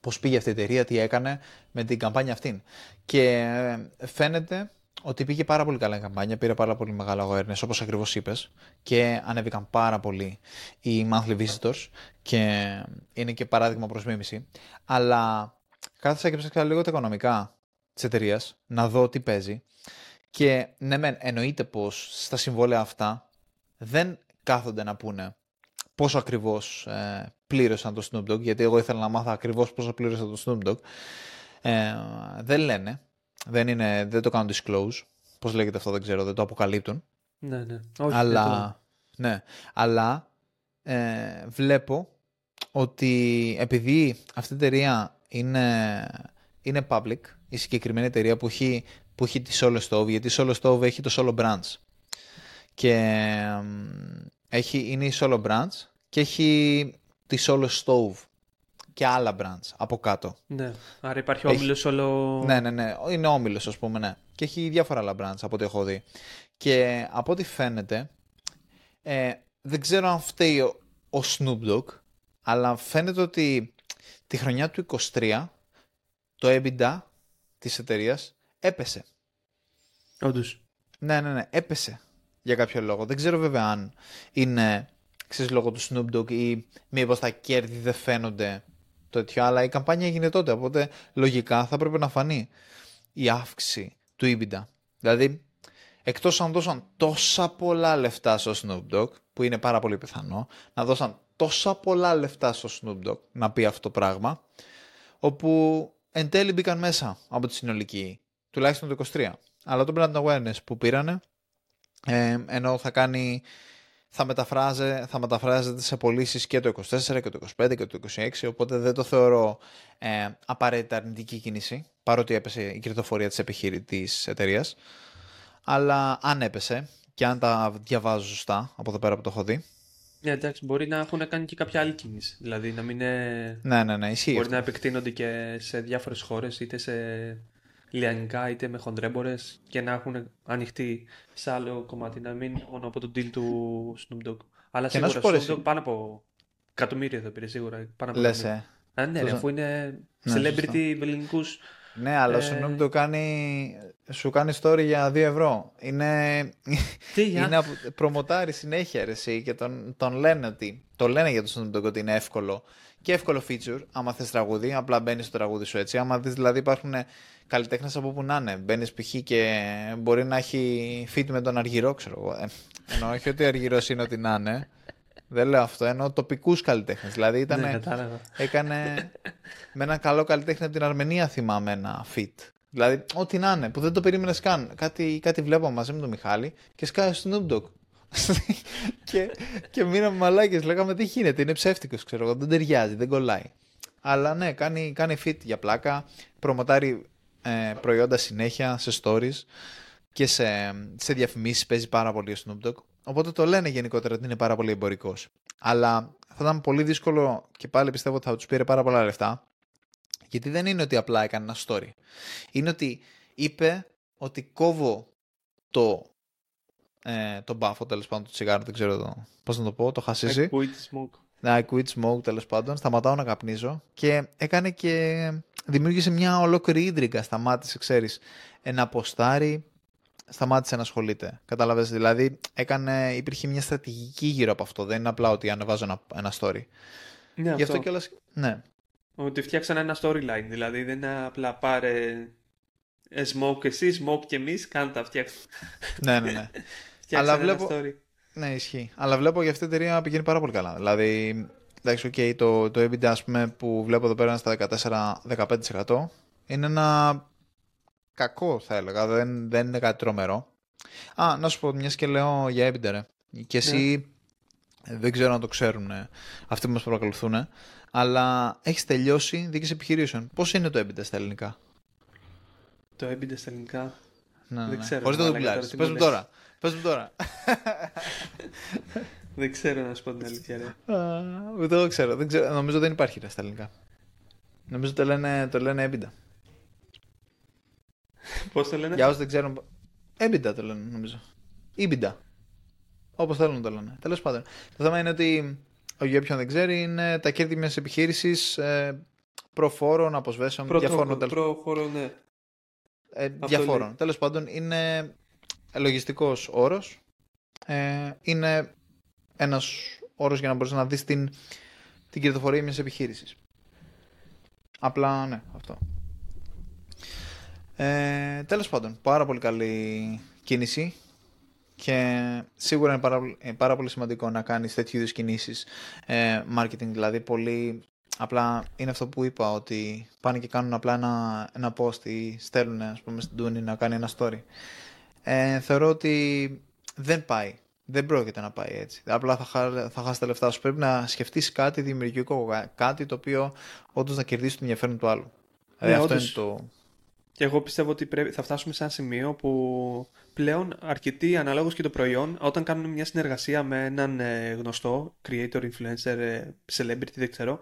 [SPEAKER 1] πώς πήγε αυτή η εταιρεία, τι έκανε με την καμπάνια αυτήν. Και ε, φαίνεται ότι πήγε πάρα πολύ καλά η καμπάνια, πήρε πάρα πολύ μεγάλο awareness, όπως ακριβώς είπες, και ανέβηκαν πάρα πολύ οι monthly visitors και είναι και παράδειγμα προς μίμηση. Αλλά κάθισα και ψάξα λίγο τα οικονομικά της εταιρείας να δω τι παίζει και ναι μεν εννοείται πως στα συμβόλαια αυτά δεν κάθονται να πούνε πόσο ακριβώς ε, πλήρωσαν το Snoop Dogg, γιατί εγώ ήθελα να μάθω ακριβώς πόσο πλήρωσαν το Snoop Dogg. Ε, δεν λένε, δεν, είναι, δεν το κάνουν disclose, πώς λέγεται αυτό δεν ξέρω, δεν το αποκαλύπτουν.
[SPEAKER 2] Ναι, ναι. Όχι,
[SPEAKER 1] αλλά,
[SPEAKER 2] δεν το-
[SPEAKER 1] ναι, αλλά ε, βλέπω ότι επειδή αυτή η εταιρεία είναι, είναι public, η συγκεκριμένη εταιρεία που έχει, που έχει τη Solo Stove, γιατί η Solo Stove έχει το Solo Branch και εμ, έχει, είναι η Solo Branch και έχει τη Solo Stove και άλλα branch από κάτω.
[SPEAKER 2] Ναι. Άρα υπάρχει
[SPEAKER 1] Έχει-
[SPEAKER 2] όμιλος όλο...
[SPEAKER 1] Ναι, ναι, ναι. Είναι όμιλος, ας πούμε, ναι. Και έχει διάφορα άλλα branch από ό,τι έχω δει. Και από ό,τι φαίνεται, ε, δεν ξέρω αν φταίει ο, ο Snoop Dogg, αλλά φαίνεται ότι τη χρονιά του 23 το EBITDA της εταιρείας έπεσε.
[SPEAKER 2] Όντως.
[SPEAKER 1] Ναι, ναι, ναι, έπεσε για κάποιο λόγο. Δεν ξέρω βέβαια αν είναι ξέρεις, λόγω του Snoop Dogg ή μήπως τα κέρδη δεν φαίνονται το τέτοιο, αλλά η καμπάνια έγινε τότε, οπότε λογικά θα πρέπει να φανεί η αύξηση του EBITDA. Δηλαδή, εκτός αν δώσαν τόσα πολλά λεφτά στο Snoop Dogg, που είναι πάρα πολύ πιθανό, να δώσαν τόσα πολλά λεφτά στο Snoop Dogg να πει αυτό το πράγμα, όπου εν τέλει μπήκαν μέσα από τη συνολική, τουλάχιστον το 23. Αλλά το brand awareness που πήρανε Ε, ενώ θα κάνει θα, μεταφράζε, θα μεταφράζεται σε πωλήσεις και το 24 και το 25 και το 26, οπότε δεν το θεωρώ ε, απαραίτητα αρνητική κίνηση, παρότι έπεσε η κερδοφορία της, επιχειρητής εταιρείας. Αλλά αν έπεσε και αν τα διαβάζω σωστά από εδώ πέρα που το έχω δει.
[SPEAKER 2] Ναι, εντάξει, μπορεί να έχουν κάνει και κάποια άλλη κίνηση. Δηλαδή να μην είναι...
[SPEAKER 1] Ναι, ναι, ναι, ισχύει.
[SPEAKER 2] Μπορεί να επεκτείνονται και σε διάφορες χώρες, είτε σε λιανικά είτε με χοντρέμπορες και να έχουν ανοιχτεί σε άλλο κομμάτι, να μην μόνο από τον deal του Snoop Dogg. Αλλά και σίγουρα Snoop Dogg πάνω από εκατομμύρια θα πήρε σίγουρα. Πάνω από
[SPEAKER 1] Λες, ε.
[SPEAKER 2] Α, ναι, αφού είναι ναι, celebrity ελληνικούς.
[SPEAKER 1] Ναι, αλλά ε... ο Snoop Dogg κάνει, σου κάνει story για 2 ευρώ. Είναι,
[SPEAKER 2] Τι, για;
[SPEAKER 1] είναι προμοτάρει συνέχεια ρε, και τον, τον λένε ότι, το λένε για τον Snoop Dogg ότι είναι εύκολο και εύκολο feature, άμα θες τραγούδι, απλά μπαίνεις στο τραγούδι σου έτσι. Άμα δεις δηλαδή υπάρχουν καλλιτέχνες από που να είναι. Μπαίνεις π.χ. και μπορεί να έχει fit με τον Αργυρό, ξέρω εγώ. Ε, εννοώ όχι ότι ο Αργυρός είναι ό,τι να είναι. Δεν λέω αυτό, εννοώ τοπικούς καλλιτέχνες. Δηλαδή ήταν,
[SPEAKER 2] ναι,
[SPEAKER 1] έκανε με έναν καλό καλλιτέχνη από την Αρμενία, θυμάμαι ένα fit. Δηλαδή, ό,τι να είναι, που δεν το περίμενες καν. Κάτι, κάτι βλέπω μαζί με τον Μιχάλη και σκάει στο Snoop Dogg. <laughs> και, και μείναμε μαλάκες. Λέγαμε τι γίνεται, είναι ψεύτικος, ξέρω εγώ. Δεν ταιριάζει, δεν κολλάει. Αλλά ναι, κάνει, κάνει fit για πλάκα. Προμοτάρει ε, προϊόντα συνέχεια σε stories και σε, σε διαφημίσεις παίζει πάρα πολύ ο Snoop Dogg. Οπότε το λένε γενικότερα ότι είναι πάρα πολύ εμπορικός. Αλλά θα ήταν πολύ δύσκολο και πάλι πιστεύω ότι θα τους πήρε πάρα πολλά λεφτά. Γιατί δεν είναι ότι απλά έκανε ένα story. Είναι ότι είπε ότι κόβω το, ε, το μπάφο τέλος πάντων του τσιγάρο, δεν ξέρω το, πώς να το πω, το χασίζει.
[SPEAKER 2] I quit smoke.
[SPEAKER 1] I quit smoke τέλος πάντων. Σταματάω να καπνίζω και έκανε και δημιούργησε μια ολόκληρη ίντρικα. Σταμάτησε, ξέρεις, ένα ποστάρι, σταμάτησε να ασχολείται. Κατάλαβε. Δηλαδή, έκανε, υπήρχε μια στρατηγική γύρω από αυτό. Δεν είναι απλά ότι ανεβάζω ένα, ένα story.
[SPEAKER 2] Ναι,
[SPEAKER 1] Γι' αυτό, αυτό Ναι.
[SPEAKER 2] Ότι φτιάξαν ένα storyline. Δηλαδή, δεν είναι απλά πάρε ε, smoke εσύ, smoke και εμείς, κάντε τα φτιάξτε.
[SPEAKER 1] ναι, ναι, ναι. <laughs> Αλλά βλέπω... story. Ναι, ισχύει. Αλλά βλέπω για αυτή την εταιρεία πηγαίνει πάρα πολύ καλά. Δηλαδή, εντάξει, okay, το, το EBITDA ας πούμε, που βλέπω εδώ πέρα στα 14-15% είναι ένα κακό θα έλεγα, δεν, δεν είναι κάτι τρομερό. Α, να σου πω μιας και λέω για EBITDA ρε. Και εσύ ναι. δεν ξέρω αν το ξέρουν αυτοί που μας παρακολουθούν, αλλά έχεις τελειώσει δίκης επιχειρήσεων. Πώς είναι το EBITDA στα ελληνικά;
[SPEAKER 2] Το EBITDA στα ελληνικά...
[SPEAKER 1] Ναι,
[SPEAKER 2] δεν
[SPEAKER 1] ναι.
[SPEAKER 2] ξέρω.
[SPEAKER 1] Χωρίς το δουλειάζεις. Πες μου τώρα. Πες μου τώρα. <laughs>
[SPEAKER 2] δεν ξέρω να σου πω την αλήθεια. Ρε.
[SPEAKER 1] δεν το ξέρω. Δεν ξέρω. Νομίζω δεν υπάρχει ρε, στα ελληνικά. Νομίζω το λένε, το λένε έμπιντα.
[SPEAKER 2] Πώς το λένε;
[SPEAKER 1] Για όσους δεν ξέρουν. Έμπιντα το λένε νομίζω. Ήμπιντα. Όπως θέλουν το λένε. Τέλος πάντων. Το θέμα είναι ότι για όποιον δεν ξέρει είναι τα κέρδη μιας επιχείρησης ε, προφόρων, αποσβέσεων,
[SPEAKER 2] Προ,
[SPEAKER 1] διαφόρων.
[SPEAKER 2] Προφόρων, ναι.
[SPEAKER 1] Ε, διαφόρων. Τέλος πάντων είναι λογιστικός όρος. Ε, είναι ένας όρος για να μπορείς να δεις την, την κερδοφορία μιας επιχείρησης. Απλά ναι, αυτό. Ε, τέλος πάντων, πάρα πολύ καλή κίνηση και σίγουρα είναι πάρα, πάρα πολύ σημαντικό να κάνεις τέτοιου είδους κινήσεις ε, marketing, δηλαδή πολύ απλά είναι αυτό που είπα ότι πάνε και κάνουν απλά ένα, ένα post ή στέλνουν ας πούμε στην Τούνη να κάνει ένα story ε, θεωρώ ότι δεν πάει. Δεν πρόκειται να πάει έτσι. Απλά θα, χα, θα χάσει τα λεφτά σου. Πρέπει να σκεφτείς κάτι δημιουργικό, κάτι το οποίο όντως να κερδίσει το ενδιαφέρον του άλλου.
[SPEAKER 2] Ναι,
[SPEAKER 1] δηλαδή αυτό είναι το.
[SPEAKER 2] Και εγώ πιστεύω ότι πρέπει, θα φτάσουμε σε ένα σημείο που πλέον αρκετοί αναλόγως και το προϊόν, όταν κάνουν μια συνεργασία με έναν ε, γνωστό creator, influencer, ε, celebrity, δεν ξέρω,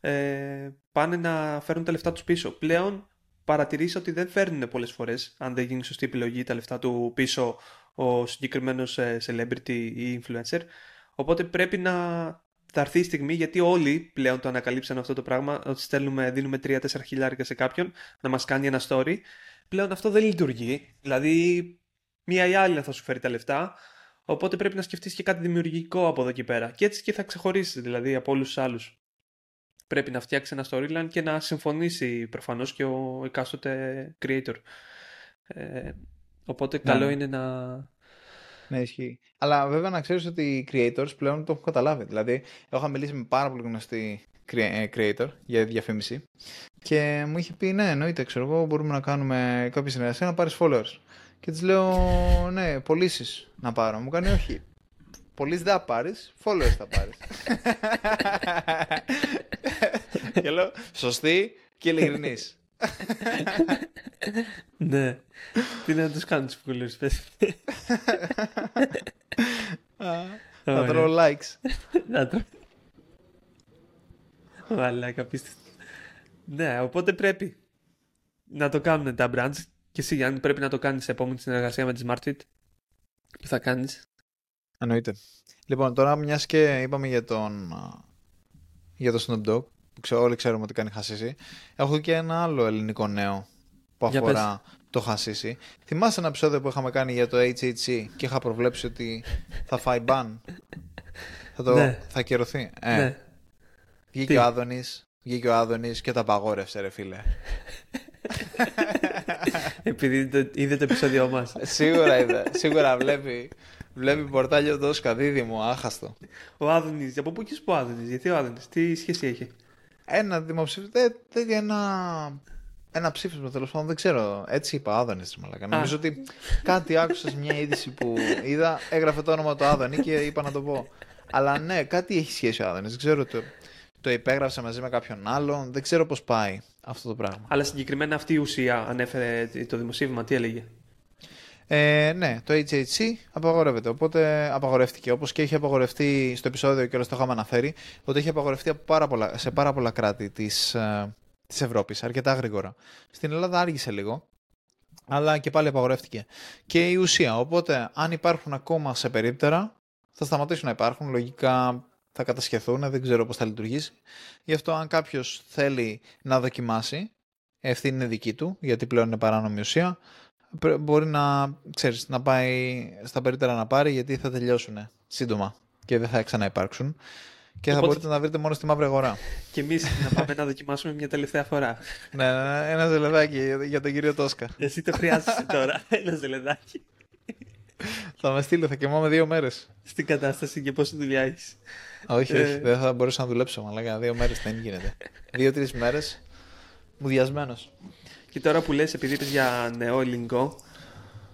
[SPEAKER 2] ε, πάνε να φέρουν τα λεφτά τους πίσω. Πλέον παρατηρήσει ότι δεν φέρνουν πολλές φορές, αν δεν γίνει σωστή επιλογή, τα λεφτά του πίσω ο συγκεκριμένος ε, celebrity ή influencer. Οπότε πρέπει να θα έρθει η στιγμή, γιατί όλοι πλέον το ανακαλύψαν αυτό το πράγμα, ότι στέλνουμε, δίνουμε 3-4 χιλιάρικα σε κάποιον να μας κάνει ένα story. Πλέον αυτό δεν λειτουργεί. Δηλαδή, μία ή άλλη θα σου φέρει τα λεφτά. Οπότε πρέπει να σκεφτείς και κάτι δημιουργικό από εδώ και πέρα. Και έτσι και θα ξεχωρίσει δηλαδή από όλους τους άλλους πρέπει να φτιάξει ένα storyline και να συμφωνήσει προφανώς και ο εκάστοτε creator. Ε, οπότε ναι. καλό είναι να...
[SPEAKER 1] Ναι, ισχύει. Αλλά βέβαια να ξέρεις ότι οι creators πλέον το έχουν καταλάβει. Δηλαδή, έχω μιλήσει με πάρα πολύ γνωστή ε, creator για διαφήμιση και μου είχε πει ναι, εννοείται, ξέρω εγώ, μπορούμε να κάνουμε κάποια συνεργασία να πάρεις followers. Και της λέω, ναι, πωλήσεις να πάρω. Μου κάνει, όχι. Πωλήσεις δεν θα πάρεις, followers θα πάρεις. <laughs> και λέω, σωστή και ειλικρινής.
[SPEAKER 2] Ναι. Τι να τους κάνω τους followers, πες.
[SPEAKER 1] Θα τρώω likes.
[SPEAKER 2] Να τρώω. Μαλάκα, πίστευτο. Ναι, οπότε πρέπει να το κάνουν τα brands και εσύ Γιάννη πρέπει να το κάνεις σε επόμενη συνεργασία με τη SmartFit. Τι θα κάνεις.
[SPEAKER 1] Εννοείται. Λοιπόν, τώρα μιας και είπαμε για τον, για τον Snoop Dogg, που ξέρω, όλοι ξέρουμε ότι κάνει χασίσι, έχω και ένα άλλο ελληνικό νέο που αφορά το χασίσι. Θυμάσαι ένα επεισόδιο που είχαμε κάνει για το HHC και είχα προβλέψει ότι θα φάει ban. θα, το,
[SPEAKER 2] ναι.
[SPEAKER 1] θα ακυρωθεί; Ε,
[SPEAKER 2] Ναι.
[SPEAKER 1] Βγήκε
[SPEAKER 2] Τι;
[SPEAKER 1] ο Άδωνης, βγήκε ο Άδωνης και τα απαγόρευσε ρε φίλε. <laughs>
[SPEAKER 2] Επειδή είδε το, είδε το επεισόδιο μας.
[SPEAKER 1] σίγουρα είδε, σίγουρα βλέπει, βλέπει πορτάλιο το Όσκα δίδυμο, άχαστο.
[SPEAKER 2] Ο Άδωνης, από πού και ο Άδωνης, γιατί ο Άδωνης, τι σχέση έχει;
[SPEAKER 1] Ένα δημοψήφισμα, δεν, δεν, ένα, ένα ψήφισμα τέλος πάντων, δεν ξέρω. Έτσι είπα, Άδωνη τη μαλακά. Νομίζω ότι κάτι άκουσα σε μια είδηση που είδα, έγραφε το όνομα του Άδωνη και είπα να το πω. Αλλά ναι, κάτι έχει σχέση ο Άδωνης. Δεν ξέρω, το, το υπέγραψε μαζί με κάποιον άλλον. Δεν ξέρω πώς πάει αυτό το πράγμα.
[SPEAKER 2] Αλλά συγκεκριμένα αυτή η ουσία ανέφερε το δημοσίευμα, τι έλεγε;
[SPEAKER 1] Ε, ναι, το HHC απαγορεύεται. Οπότε απαγορεύτηκε. Όπως και έχει απαγορευτεί στο επεισόδιο και όλο το είχαμε αναφέρει, ότι έχει απαγορευτεί από πάρα πολλά, σε πάρα πολλά κράτη της της Ευρώπης, αρκετά γρήγορα. Στην Ελλάδα άργησε λίγο, αλλά και πάλι απαγορεύτηκε. Και η ουσία. Οπότε, αν υπάρχουν ακόμα σε περίπτερα, θα σταματήσουν να υπάρχουν. Λογικά θα κατασχεθούν, δεν ξέρω πώς θα λειτουργήσει. Γι' αυτό, αν κάποιος θέλει να δοκιμάσει, ευθύνη είναι δική του, γιατί πλέον είναι παράνομη ουσία, πρέ- μπορεί να, ξέρεις, να πάει στα περίπτερα να πάρει γιατί θα τελειώσουν σύντομα και δεν θα ξαναυπάρξουν και θα
[SPEAKER 2] Οπότε-
[SPEAKER 1] μπορείτε να τα βρείτε μόνο στη μαύρη αγορά.
[SPEAKER 2] Και εμείς να πάμε να δοκιμάσουμε μια τελευταία φορά.
[SPEAKER 1] ναι, ναι, ναι, ένα ζελεδάκι για- για τον κύριο Τόσκα.
[SPEAKER 2] Εσύ το χρειάζεσαι τώρα, <laughs> ένα ζελεδάκι.
[SPEAKER 1] θα με στείλει, θα κοιμάμαι δύο μέρες.
[SPEAKER 2] Στην κατάσταση και πόση δουλειά έχει.
[SPEAKER 1] όχι,
[SPEAKER 2] Ε.
[SPEAKER 1] όχι, δεν θα μπορούσα να δουλέψω, αλλά δύο μέρες δεν γίνεται. Δύο-τρεις μέρες, μουδιασμένος.
[SPEAKER 2] Και τώρα που λες, επειδή είπες για νέο ελληνικό,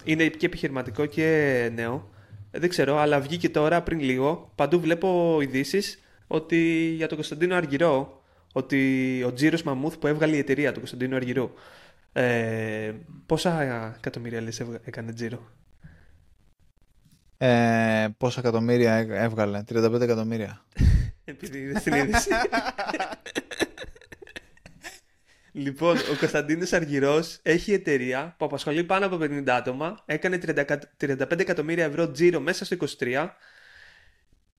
[SPEAKER 2] είναι και επιχειρηματικό και νέο. Ε, Δεν ξέρω, αλλά βγήκε τώρα πριν λίγο. Παντού βλέπω ειδήσεις ότι για τον Κωνσταντίνο Αργυρό, ότι ο Τζίρος Μαμούθ που έβγαλε η εταιρεία του Κωνσταντίνου Αργυρού, ε, πόσα εκατομμύρια λες έβγα- έκανε Τζίρο;
[SPEAKER 1] Ε, πόσα εκατομμύρια έ- έβγαλε, 35 εκατομμύρια. <laughs>
[SPEAKER 2] Επειδή είδες την <laughs> είδηση. Λοιπόν, ο Κωνσταντίνος Αργυρός έχει εταιρεία που απασχολεί πάνω από 50 άτομα. Έκανε 30 εκα- 35 εκατομμύρια ευρώ τζίρο μέσα στο 23.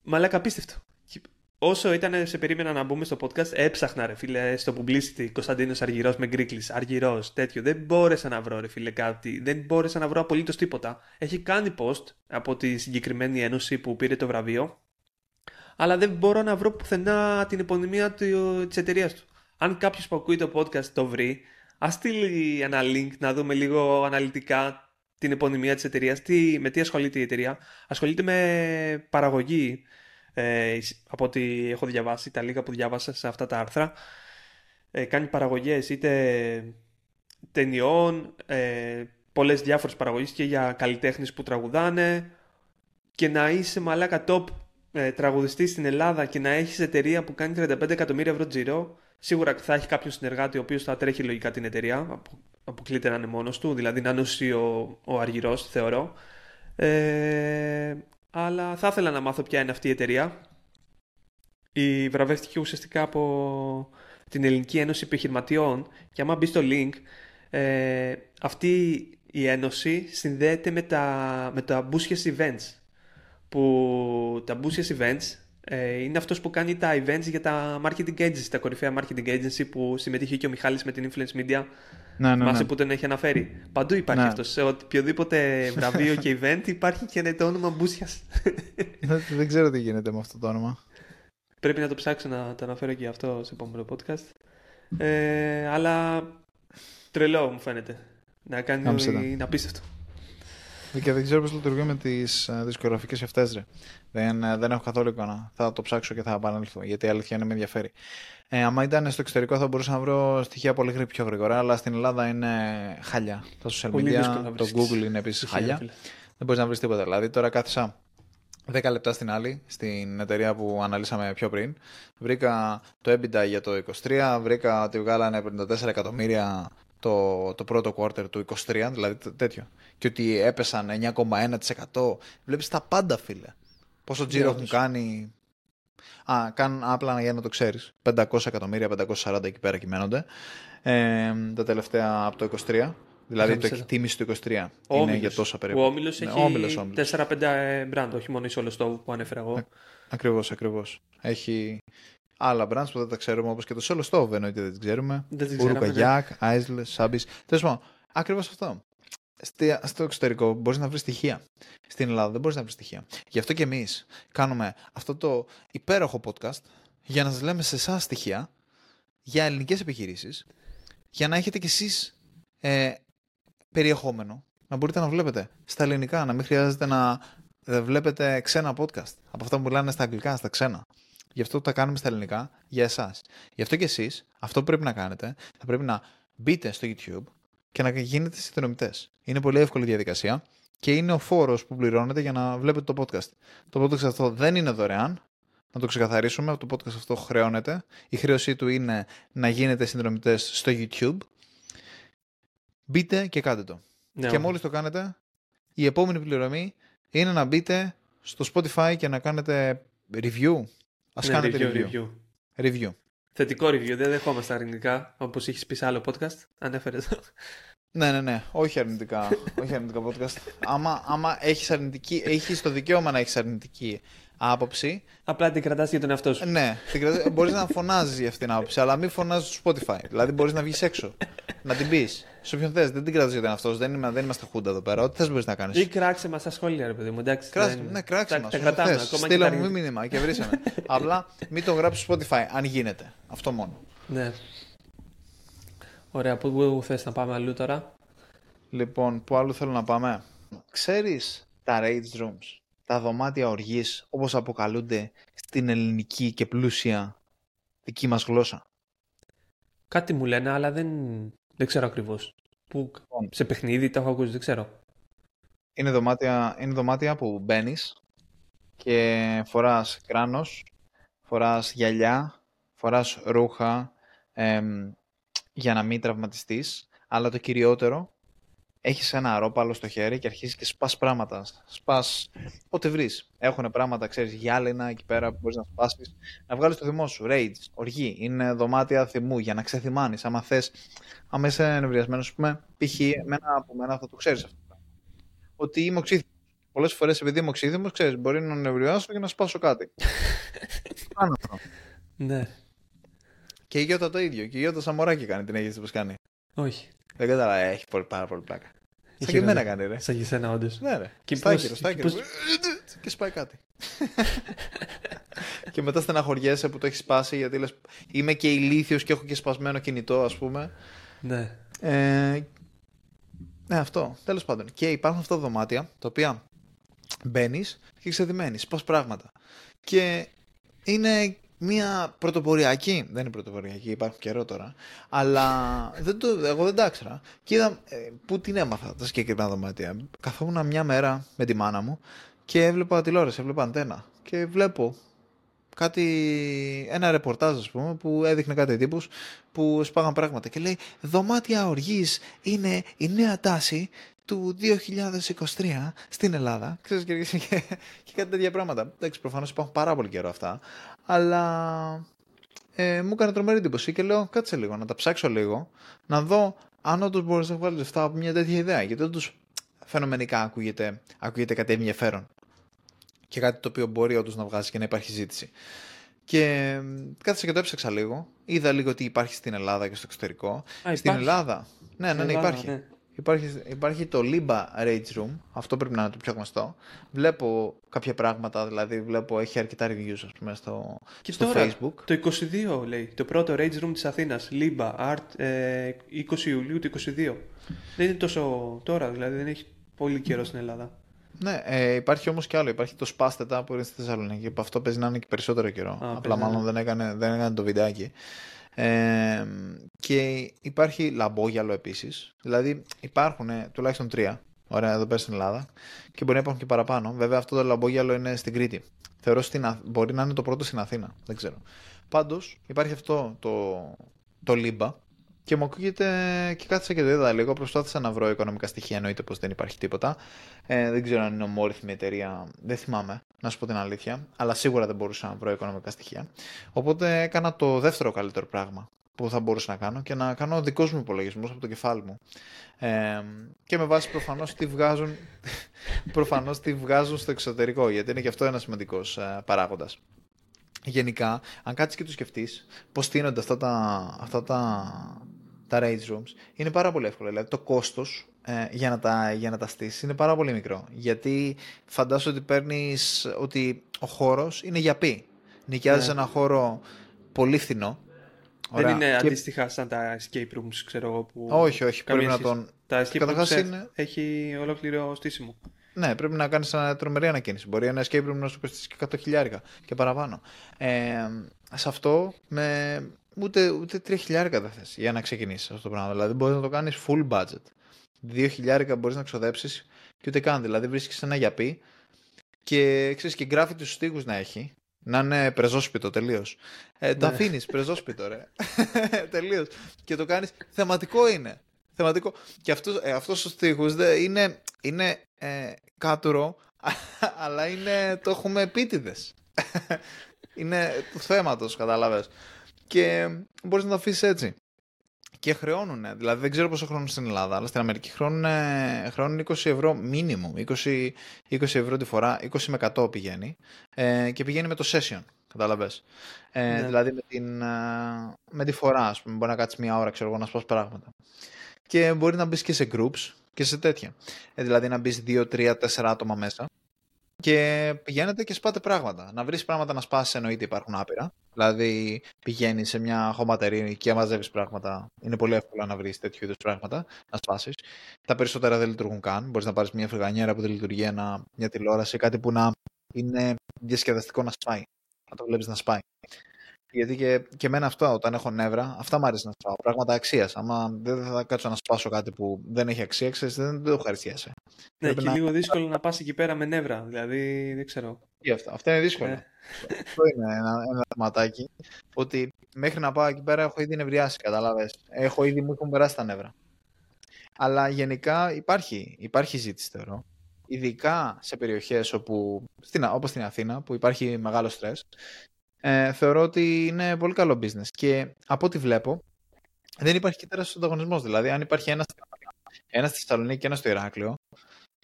[SPEAKER 2] Μαλάκα απίστευτο. Και Όσο ήταν σε περίμενα να μπούμε στο podcast, έψαχνα ρε φίλε στο publicity Κωνσταντίνος Αργυρός με γκρίκλι. Αργυρός, τέτοιο. Δεν μπόρεσα να βρω ρε φίλε κάτι. Δεν μπόρεσα να βρω απολύτως τίποτα. Έχει κάνει post από τη συγκεκριμένη ένωση που πήρε το βραβείο αλλά δεν μπορώ να βρω πουθενά την επωνυμία της εταιρείας του. Αν κάποιος που ακούει το podcast το βρει, ας στείλει ένα link να δούμε λίγο αναλυτικά την επωνυμία της εταιρείας. Τι, με τι ασχολείται η εταιρεία. Ασχολείται με παραγωγή, ε, από ό,τι έχω διαβάσει, τα λίγα που διάβασα σε αυτά τα άρθρα. Ε, κάνει παραγωγές είτε ταινιών, ε, πολλές διάφορες παραγωγές και για καλλιτέχνες που τραγουδάνε και να είσαι μαλάκα top ε, τραγουδιστής στην Ελλάδα και να έχεις εταιρεία που κάνει 35 εκατομμύρια ευρώ τζίρο, σίγουρα θα έχει κάποιον συνεργάτη ο οποίος θα τρέχει λογικά την εταιρεία. απο- Αποκλείται να είναι μόνος του, δηλαδή να είναι ουσί ο, ο Αργυρός, θεωρώ. Ε, αλλά θα ήθελα να μάθω ποια είναι αυτή η εταιρεία. Η βραβεύτηκε ουσιαστικά από την Ελληνική Ένωση Επιχειρηματιών και άμα μπει στο link, ε, αυτή η ένωση συνδέεται με τα, με τα Boosiest Events που τα Boosiest Events ε, είναι αυτός που κάνει τα events για τα marketing agencies, τα κορυφαία marketing agency που συμμετείχε και ο Μιχάλης με την influence media.
[SPEAKER 1] Ναι, ναι,
[SPEAKER 2] Θυμάσαι
[SPEAKER 1] ναι.
[SPEAKER 2] που τον έχει αναφέρει. Παντού υπάρχει
[SPEAKER 1] Ναι.
[SPEAKER 2] αυτός. Σε οποιοδήποτε βραβείο και event υπάρχει και το όνομα Μπούσιας.
[SPEAKER 1] Δεν, δεν ξέρω τι γίνεται με αυτό το όνομα.
[SPEAKER 2] Πρέπει να το ψάξω να το αναφέρω και αυτό σε επόμενο podcast. Ε, αλλά τρελό μου φαίνεται. Να κάνει
[SPEAKER 1] Κάμψε τα.
[SPEAKER 2] είναι απίστευτο.
[SPEAKER 1] Και δεν ξέρω πώς λειτουργεί με τις δισκογραφικές αυτές. Δεν, ε, δεν έχω καθόλου εικόνα. Θα το ψάξω και θα επανέλθω. Γιατί η αλήθεια είναι με ενδιαφέρει. Ε, άμα ήταν στο εξωτερικό θα μπορούσα να βρω στοιχεία πολύ πιο γρήγορα. Αλλά στην Ελλάδα είναι χάλια. Τα social media, το Google είναι επίσης χάλια. Δεν μπορείς να βρεις τίποτα. Δηλαδή τώρα κάθισα 10 λεπτά στην άλλη, στην εταιρεία που αναλύσαμε πιο πριν. Βρήκα το EBITDA για το 23, βρήκα ότι βγάλανε 54 εκατομμύρια το, το πρώτο quarter του 23, δηλαδή τέτοιο. Και ότι έπεσαν 9,1%. Βλέπεις τα πάντα, φίλε. Πόσο τζίρο έχουν κάνει. Α, καν, απλά για να το ξέρεις. 500 εκατομμύρια, 540 εκεί πέρα κυμαίνονται. Ε, τα τελευταία από το 23. Δηλαδή το εκτίμηση του 23 ο είναι για τόσα περίπου.
[SPEAKER 2] Ο Όμιλος ναι, έχει 4-5 μπραντ, όχι μόνο η Solo που ανέφερα εγώ.
[SPEAKER 1] Ακριβώς, ακριβώς. Έχει άλλα brands που δεν τα ξέρουμε όπως και το Solo Stove εννοείται δεν τις ξέρουμε. Ουρουκα Γιάκ, Άισλε, Σάμπις. Τέλος πάντων, ακριβώς αυτό. Στο εξωτερικό μπορείς να βρεις στοιχεία. Στην Ελλάδα δεν μπορείς να βρεις στοιχεία. Γι' αυτό και εμείς κάνουμε αυτό το υπέροχο podcast για να σας λέμε σε εσάς στοιχεία για ελληνικές επιχειρήσεις, για να έχετε κι εσείς ε, περιεχόμενο να μπορείτε να βλέπετε στα ελληνικά, να μην χρειάζεται να βλέπετε ξένα podcast από αυτά που μιλάνε στα αγγλικά, στα ξένα. Γι' αυτό τα κάνουμε στα ελληνικά για εσάς. Γι' αυτό και εσείς, αυτό που πρέπει να κάνετε, θα πρέπει να μπείτε στο YouTube και να γίνετε συνδρομητές. Είναι πολύ εύκολη διαδικασία και είναι ο φόρος που πληρώνετε για να βλέπετε το podcast. Το podcast αυτό δεν είναι δωρεάν. Να το ξεκαθαρίσουμε. Το podcast αυτό χρεώνεται. Η χρέωσή του είναι να γίνετε συνδρομητές στο YouTube μπείτε και κάντε το. Ναι, και μόλις το κάνετε, η επόμενη πληρωμή είναι να μπείτε στο Spotify και να κάνετε review. Ας ναι, κάνετε review, review. review.
[SPEAKER 2] Θετικό review, δεν δεχόμαστε αρνητικά, όπως έχεις πει σε άλλο podcast, ανέφερες.
[SPEAKER 1] Ναι, ναι, ναι. Όχι αρνητικά. όχι αρνητικά podcast. άμα, άμα έχεις, αρνητική, έχεις το δικαίωμα να έχεις αρνητική άποψη.
[SPEAKER 2] Απλά την κρατάς για τον εαυτό σου.
[SPEAKER 1] Ναι, μπορείς να φωνάζει για αυτήν την άποψη, αλλά μην φωνάζεις στο Spotify. Δηλαδή μπορείς να βγεις έξω. να την πεις. Σε όποιον θες, δεν την κρατάς για τον εαυτό σου. Δεν, δεν είμαστε χούντα εδώ πέρα. Ό,τι θες μπορείς να κάνεις.
[SPEAKER 2] Ή κράξε μας στα σχόλια, ρε παιδί μου. Εντάξει,
[SPEAKER 1] κράξε, δεν... Ναι, κράξε μας. Στείλα μου μήνυμα και βρήσαμε. Απλά μην το γράψεις στο Spotify, αν γίνεται. Αυτό μόνο.
[SPEAKER 2] Ναι. Ωραία, πού θες να πάμε αλλού τώρα;
[SPEAKER 1] Λοιπόν, πού άλλο θέλω να πάμε; Ξέρεις τα rage rooms; Τα δωμάτια οργής όπως αποκαλούνται στην ελληνική και πλούσια δική μας γλώσσα.
[SPEAKER 2] Κάτι μου λένε, αλλά δεν, δεν ξέρω ακριβώς. Που, λοιπόν. σε παιχνίδι τα έχω ακούσει, δεν ξέρω.
[SPEAKER 1] Είναι δωμάτια, είναι δωμάτια που μπαίνεις και φοράς κράνος, φοράς γυαλιά, φοράς ρούχα για να μην τραυματιστείς, αλλά το κυριότερο έχεις ένα αρόπαλο στο χέρι και αρχίζεις και σπάς πράγματα. Σπάς ό,τι βρεις. Έχουν πράγματα, ξέρεις, γυάλινα εκεί πέρα που μπορείς να σπάσεις. Να βγάλεις το θυμό σου. Rage, οργή. Είναι δωμάτια θυμού για να ξεθυμάνεις. Άμα θες, άμα είσαι ενευριασμένος, ας πούμε, π.χ. εμένα από μένα θα το ξέρεις αυτό. Ότι είμαι οξύθυμος. Πολλές φορές επειδή είμαι οξύθυμος, ξέρεις, μπορεί να νευριάσω και να σπάσω κάτι. <laughs> Κάνω αυτό.
[SPEAKER 2] Ναι.
[SPEAKER 1] Και η Γιώτα το ίδιο. Και η Γιώτα Σαμοράκι κάνει την αίσθηση πώς κάνει.
[SPEAKER 2] Όχι.
[SPEAKER 1] Δεν κατάλαβα, έχει πολύ, πάρα πολύ πλάκα. Σαν και εμένα κάνει, ρε.
[SPEAKER 2] Σαν και εσένα, όντως.
[SPEAKER 1] Ναι, ρε. Και στάκυρο, στάκυρο. Και, και σπάει κάτι. και μετά στεναχωριέσαι που το έχεις σπάσει γιατί λες είμαι και ηλίθιος και έχω και σπασμένο κινητό, ας πούμε.
[SPEAKER 2] Ναι.
[SPEAKER 1] Ε, ναι, αυτό. Τέλος πάντων. Και υπάρχουν αυτά τα δωμάτια τα οποία μπαίνεις και ξεδημένει, σπα πράγματα. Και είναι μια πρωτοποριακή, δεν είναι πρωτοποριακή, υπάρχουν καιρό τώρα, αλλά δεν το, εγώ δεν τα ήξερα. Και είδα ε, πού την έμαθα τα συγκεκριμένα δωμάτια. Καθόμουν μια μέρα με τη μάνα μου και έβλεπα τηλεόραση, έβλεπα αντένα και βλέπω κάτι, ένα ρεπορτάζ ας πούμε που έδειχνε κάτι τύπους που σπάγαν πράγματα και λέει δωμάτια οργής είναι η νέα τάση του 2023 στην Ελλάδα. Ξέρεις και, και, και κάτι τέτοια πράγματα. Εντάξει, προφανώς υπάρχουν πάρα πολύ καιρό αυτά. Αλλά ε, μου έκανε τρομερή εντύπωση και λέω κάτσε λίγο, να τα ψάξω λίγο, να δω αν όντως μπορείς να βγάλεις λεφτά από μια τέτοια ιδέα. Γιατί όντως φαινομενικά ακούγεται, ακούγεται κάτι ενδιαφέρον. Και κάτι το οποίο μπορεί όντως να βγάζει και να υπάρχει ζήτηση. Και κάθεσα και το έψαξα λίγο. Είδα λίγο τι υπάρχει στην Ελλάδα και στο εξωτερικό. στην Ελλάδα. Ναι, ναι, ναι, υπάρχει. Ναι. Υπάρχει, υπάρχει το Liba Rage Room, αυτό πρέπει να είναι το πιο γνωστό. Βλέπω κάποια πράγματα, δηλαδή βλέπω έχει αρκετά reviews ας πούμε στο,
[SPEAKER 2] και
[SPEAKER 1] στο
[SPEAKER 2] τώρα,
[SPEAKER 1] Facebook.
[SPEAKER 2] Το 22 λέει, το πρώτο Rage Room της Αθήνας, Liba Art, ε, 20 Ιουλίου του 22. Δεν είναι τόσο τώρα, δηλαδή δεν έχει πολύ καιρό στην Ελλάδα.
[SPEAKER 1] Ναι, ε, υπάρχει όμως κι άλλο. Υπάρχει το Spasteta που είναι στη Θεσσαλονίκη. Που αυτό παίζει να είναι και περισσότερο καιρό.
[SPEAKER 2] Α,
[SPEAKER 1] Απλά
[SPEAKER 2] παίζει,
[SPEAKER 1] μάλλον δεν έκανε, δεν έκανε το βιντεάκι. Ε, και υπάρχει λαμπόγιαλο επίσης. Δηλαδή υπάρχουν ε, τουλάχιστον τρία. Ωραία, εδώ πέρα στην Ελλάδα. Και μπορεί να υπάρχουν και παραπάνω. Βέβαια, αυτό το λαμπόγιαλο είναι στην Κρήτη. Θεωρώ στην, Αθ- μπορεί να είναι το πρώτο στην Αθήνα. Δεν ξέρω. Πάντως, υπάρχει αυτό το, το λίμπα. Και μου ακούγεται και κάθισα και το είδα λίγο. Προσπάθησα να βρω οικονομικά στοιχεία. Εννοείται πως δεν υπάρχει τίποτα. Ε, δεν ξέρω αν είναι ομόρυθμη εταιρεία. Δεν θυμάμαι, να σου πω την αλήθεια. Αλλά σίγουρα δεν μπορούσα να βρω οικονομικά στοιχεία. Οπότε έκανα το δεύτερο καλύτερο πράγμα που θα μπορούσα να κάνω και να κάνω δικός μου υπολογισμός από το κεφάλι μου. Ε, και με βάση προφανώς τι βγάζουν, <laughs> προφανώς τι βγάζουν στο εξωτερικό, γιατί είναι και αυτό ένας σημαντικός ε, παράγοντας. Γενικά, αν κάτσεις και το σκεφτείς, πώς στείνονται αυτά τα, αυτά τα, τα rage rooms, είναι πάρα πολύ εύκολο. Δηλαδή, το κόστος ε, για, να τα, για να τα στήσεις είναι πάρα πολύ μικρό. Γιατί φαντάζομαι ότι παίρνεις ότι ο χώρος είναι για πει. Νοικιάζεις
[SPEAKER 2] Ναι.
[SPEAKER 1] ένα χώρο πολύ φθηνό.
[SPEAKER 2] Δεν
[SPEAKER 1] Ωραία.
[SPEAKER 2] είναι
[SPEAKER 1] Και-
[SPEAKER 2] αντίστοιχα σαν τα escape rooms, ξέρω εγώ. Που...
[SPEAKER 1] Όχι, όχι.
[SPEAKER 2] καμία
[SPEAKER 1] Πρέπει να
[SPEAKER 2] σχέση.
[SPEAKER 1] τον...
[SPEAKER 2] Τα escape
[SPEAKER 1] Καταρχάς
[SPEAKER 2] rooms ε,
[SPEAKER 1] είναι-
[SPEAKER 2] έχει ολόκληρο στήσιμο.
[SPEAKER 1] Ναι, πρέπει να κάνεις μια τρομερή ανακαίνιση. Μπορεί ένα escape room να σου κοστίσει και 100 χιλιάρικα και παραπάνω. Ε, σε αυτό με ούτε, ούτε 3 χιλιάρικα δεν θες για να ξεκινήσεις αυτό το πράγμα. Δηλαδή μπορείς να το κάνεις full budget. 2 χιλιάρικα μπορείς να ξοδέψεις και ούτε καν. Δηλαδή βρίσκεις ένα γιαπί και ξέρεις και γράφει τους στίχους να έχει. Να είναι πρεζόσπιτο τελείως. Ε, το
[SPEAKER 2] Ναι.
[SPEAKER 1] αφήνεις πρεζόσπιτο, ρε. <laughs> τελείως. Και το κάνεις. Θεματικό είναι. Θεματικό. Και αυτός, ε, αυτός ο στίχος δε, είναι, είναι ε, κάτουρο, <laughs> αλλά είναι, το έχουμε επίτηδες. <laughs> είναι του θέματος, κατάλαβες. Και μπορείς να το αφήσεις έτσι. Και χρεώνουν. Δηλαδή δεν ξέρω πόσο χρόνο στην Ελλάδα, αλλά στην Αμερική χρεώνουν, χρεώνουν 20 ευρώ minimum. 20, 20 ευρώ τη φορά, 20 με 100 πηγαίνει. Ε, και πηγαίνει με το session. Κατάλαβες. Ε,
[SPEAKER 2] Ναι.
[SPEAKER 1] Δηλαδή με, την, ε, με τη φορά, ας πούμε. Μπορεί να κάτσεις μία ώρα, ξέρω εγώ, να σπάς πράγματα. Και μπορεί να μπεις και σε groups και σε τέτοια. Ε, δηλαδή να μπεις 2, 3, 4 άτομα μέσα. Και πηγαίνετε και σπάτε πράγματα. Να βρεις πράγματα να σπάσεις εννοείται υπάρχουν άπειρα. Δηλαδή πηγαίνεις σε μια χωματερή και μαζεύεις πράγματα. Είναι πολύ εύκολο να βρεις τέτοιου είδους πράγματα να σπάσεις. Τα περισσότερα δεν λειτουργούν καν. Μπορείς να πάρεις μια φρυγανιέρα που δεν λειτουργεί, ένα, μια τηλεόραση, κάτι που να είναι διασκεδαστικό να σπάει. Να το βλέπεις να σπάει. Γιατί και, και εμένα αυτό, όταν έχω νεύρα, αυτά μου αρέσει να σπάω. Πράγματα αξίας. Άμα δεν θα κάτσω να σπάσω κάτι που δεν έχει αξία, ξέρεις, δεν, δεν το ευχαριστιέσαι.
[SPEAKER 2] Ναι,
[SPEAKER 1] Πρέπει
[SPEAKER 2] και
[SPEAKER 1] να-
[SPEAKER 2] λίγο δύσκολο να πας εκεί πέρα με νεύρα. Δηλαδή, δεν ξέρω.
[SPEAKER 1] Τι αυτά. Αυτά είναι δύσκολα.
[SPEAKER 2] Ε.
[SPEAKER 1] Αυτό είναι ένα, ένα θεματάκι. Ότι μέχρι να πάω εκεί πέρα έχω ήδη νευριάσει, καταλάβες. Έχω ήδη μου έχουν περάσει τα νεύρα. Αλλά γενικά υπάρχει, υπάρχει ζήτηση θεωρώ. Ειδικά σε περιοχές όπου, στην, όπως στην Αθήνα που υπάρχει μεγάλο στρες. Ε, θεωρώ ότι είναι πολύ καλό business. Και από ό,τι βλέπω δεν υπάρχει και τεράστιος ανταγωνισμός. Δηλαδή, αν υπάρχει ένας στην Αθήνα, ένας στη Θεσσαλονίκη και ένας στο Ηράκλειο,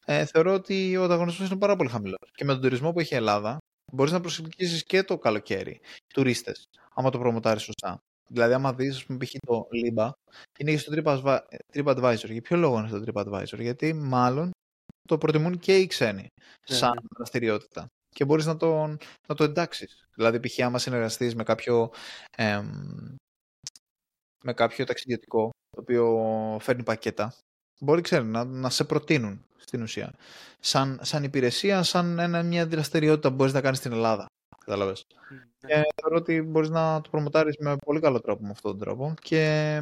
[SPEAKER 1] ε, θεωρώ ότι ο ανταγωνισμός είναι πάρα πολύ χαμηλός. Και με τον τουρισμό που έχει η Ελλάδα, μπορείς να προσελκύσεις και το καλοκαίρι τουρίστες, άμα το προμοτάρεις σωστά. Δηλαδή, άμα δεις, ας πούμε, π.χ. το Liba, είναι και στο TripAdva- TripAdvisor. Για ποιο λόγο είναι στο TripAdvisor, Γιατί μάλλον το προτιμούν και οι ξένοι
[SPEAKER 2] Ναι,
[SPEAKER 1] σαν
[SPEAKER 2] ναι.
[SPEAKER 1] δραστηριότητα. Και μπορείς να, τον, να το εντάξεις. Δηλαδή, π.χ. άμα συνεργαστείς με κάποιο. εμ, με κάποιο ταξιδιωτικό το οποίο φέρνει πακέτα, μπορεί ξέρεις, να, να σε προτείνουν στην ουσία. Σαν, σαν υπηρεσία, σαν ένα, μια δραστηριότητα που μπορείς να κάνεις στην Ελλάδα. Κατάλαβες.
[SPEAKER 2] Ναι.
[SPEAKER 1] Και θεωρώ ότι μπορείς να το προμοτάρεις με πολύ καλό τρόπο με αυτόν τον τρόπο και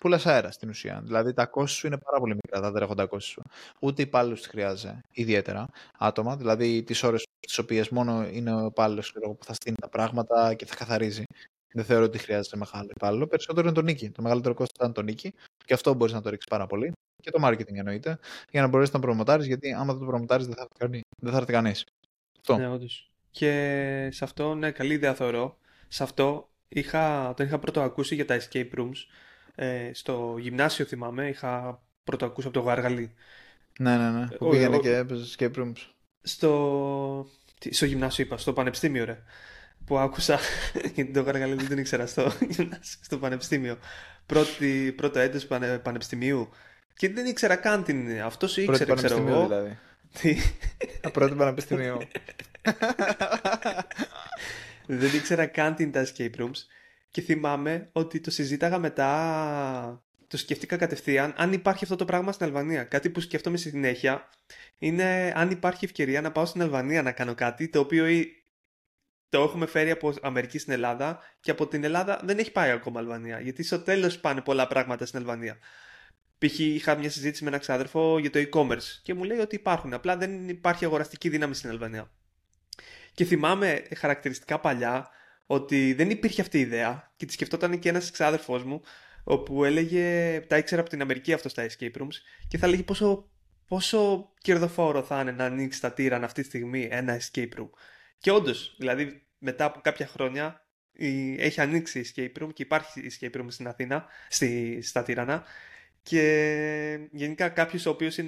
[SPEAKER 1] πουλάς αέρα στην ουσία. Δηλαδή τα κόστη σου είναι πάρα πολύ μικρά, τα τρέχοντα κόστη σου. Ούτε υπάλληλου τη χρειάζεται ιδιαίτερα άτομα. Δηλαδή τις ώρες τις οποίες μόνο είναι ο υπάλληλος που θα στείλει τα πράγματα και θα καθαρίζει. Δεν θεωρώ ότι χρειάζεται μεγάλο υπάλληλο. Περισσότερο είναι το νίκη. Το μεγαλύτερο κόστος είναι το νίκη. Και αυτό μπορείς να το ρίξεις πάρα πολύ. Και το marketing εννοείται. Για να μπορέσεις να προμοτάρεις, γιατί άμα δεν το προμοτάρεις, δεν θα έρθει κανεί. Δεν θα έρθει κανείς. Αυτό.
[SPEAKER 2] Ναι, όντως. Και σε αυτό, ναι, καλή ιδέα θεωρώ. Σε αυτό είχα, τον είχα πρώτο ακούσει για τα escape rooms. Ε, στο γυμνάσιο θυμάμαι, είχα πρώτο ακούσει από το Γαργαλί.
[SPEAKER 1] Ναι, ναι, ναι. Που
[SPEAKER 2] ο-
[SPEAKER 1] πήγαινε
[SPEAKER 2] ο-
[SPEAKER 1] και έπαιζες escape rooms.
[SPEAKER 2] Στο, τι- στο γυμνάσιο είπα, στο πανεπιστήμιο ρε. Που άκουσα, <laughs> γιατί το Γαργαλί δεν τον ήξερα στο <laughs> γυμνάσιο, στο πανεπιστήμιο. Πρώτη, πρώτο έτος πανε, πανεπιστημίου. Και δεν ήξερα καν την. Αυτός
[SPEAKER 1] Πρώτη
[SPEAKER 2] ήξερε, ξέρω
[SPEAKER 1] πανεπιστημίου
[SPEAKER 2] εγώ.
[SPEAKER 1] δηλαδή.
[SPEAKER 2] Τι-
[SPEAKER 1] Α, Πρώτη πανεπιστημίου. <laughs>
[SPEAKER 2] Δεν ήξερα καν την τα escape rooms και θυμάμαι ότι το συζήταγα μετά το σκεφτήκα κατευθείαν αν υπάρχει αυτό το πράγμα στην Αλβανία. Κάτι που σκέφτομαι συνέχεια είναι αν υπάρχει ευκαιρία να πάω στην Αλβανία να κάνω κάτι το οποίο το έχουμε φέρει από Αμερική στην Ελλάδα και από την Ελλάδα δεν έχει πάει ακόμα Αλβανία. Γιατί στο τέλος πάνε πολλά πράγματα στην Αλβανία. Π.χ. είχα μια συζήτηση με έναν ξάδερφο για το e-commerce και μου λέει ότι υπάρχουν. Απλά δεν υπάρχει αγοραστική δύναμη στην Αλβανία. Και θυμάμαι χαρακτηριστικά παλιά ότι δεν υπήρχε αυτή η ιδέα και τη σκεφτόταν και ένας ξάδερφός μου όπου έλεγε, τα ήξερα από την Αμερική αυτό στα escape rooms και θα λέγει πόσο, πόσο κερδοφόρο θα είναι να ανοίξει τα τύραν αυτή τη στιγμή ένα escape room. Και όντως, δηλαδή μετά από κάποια χρόνια έχει ανοίξει escape room και υπάρχει escape room στην Αθήνα, στη, στα Τύρανα και γενικά κάποιος ο οποίος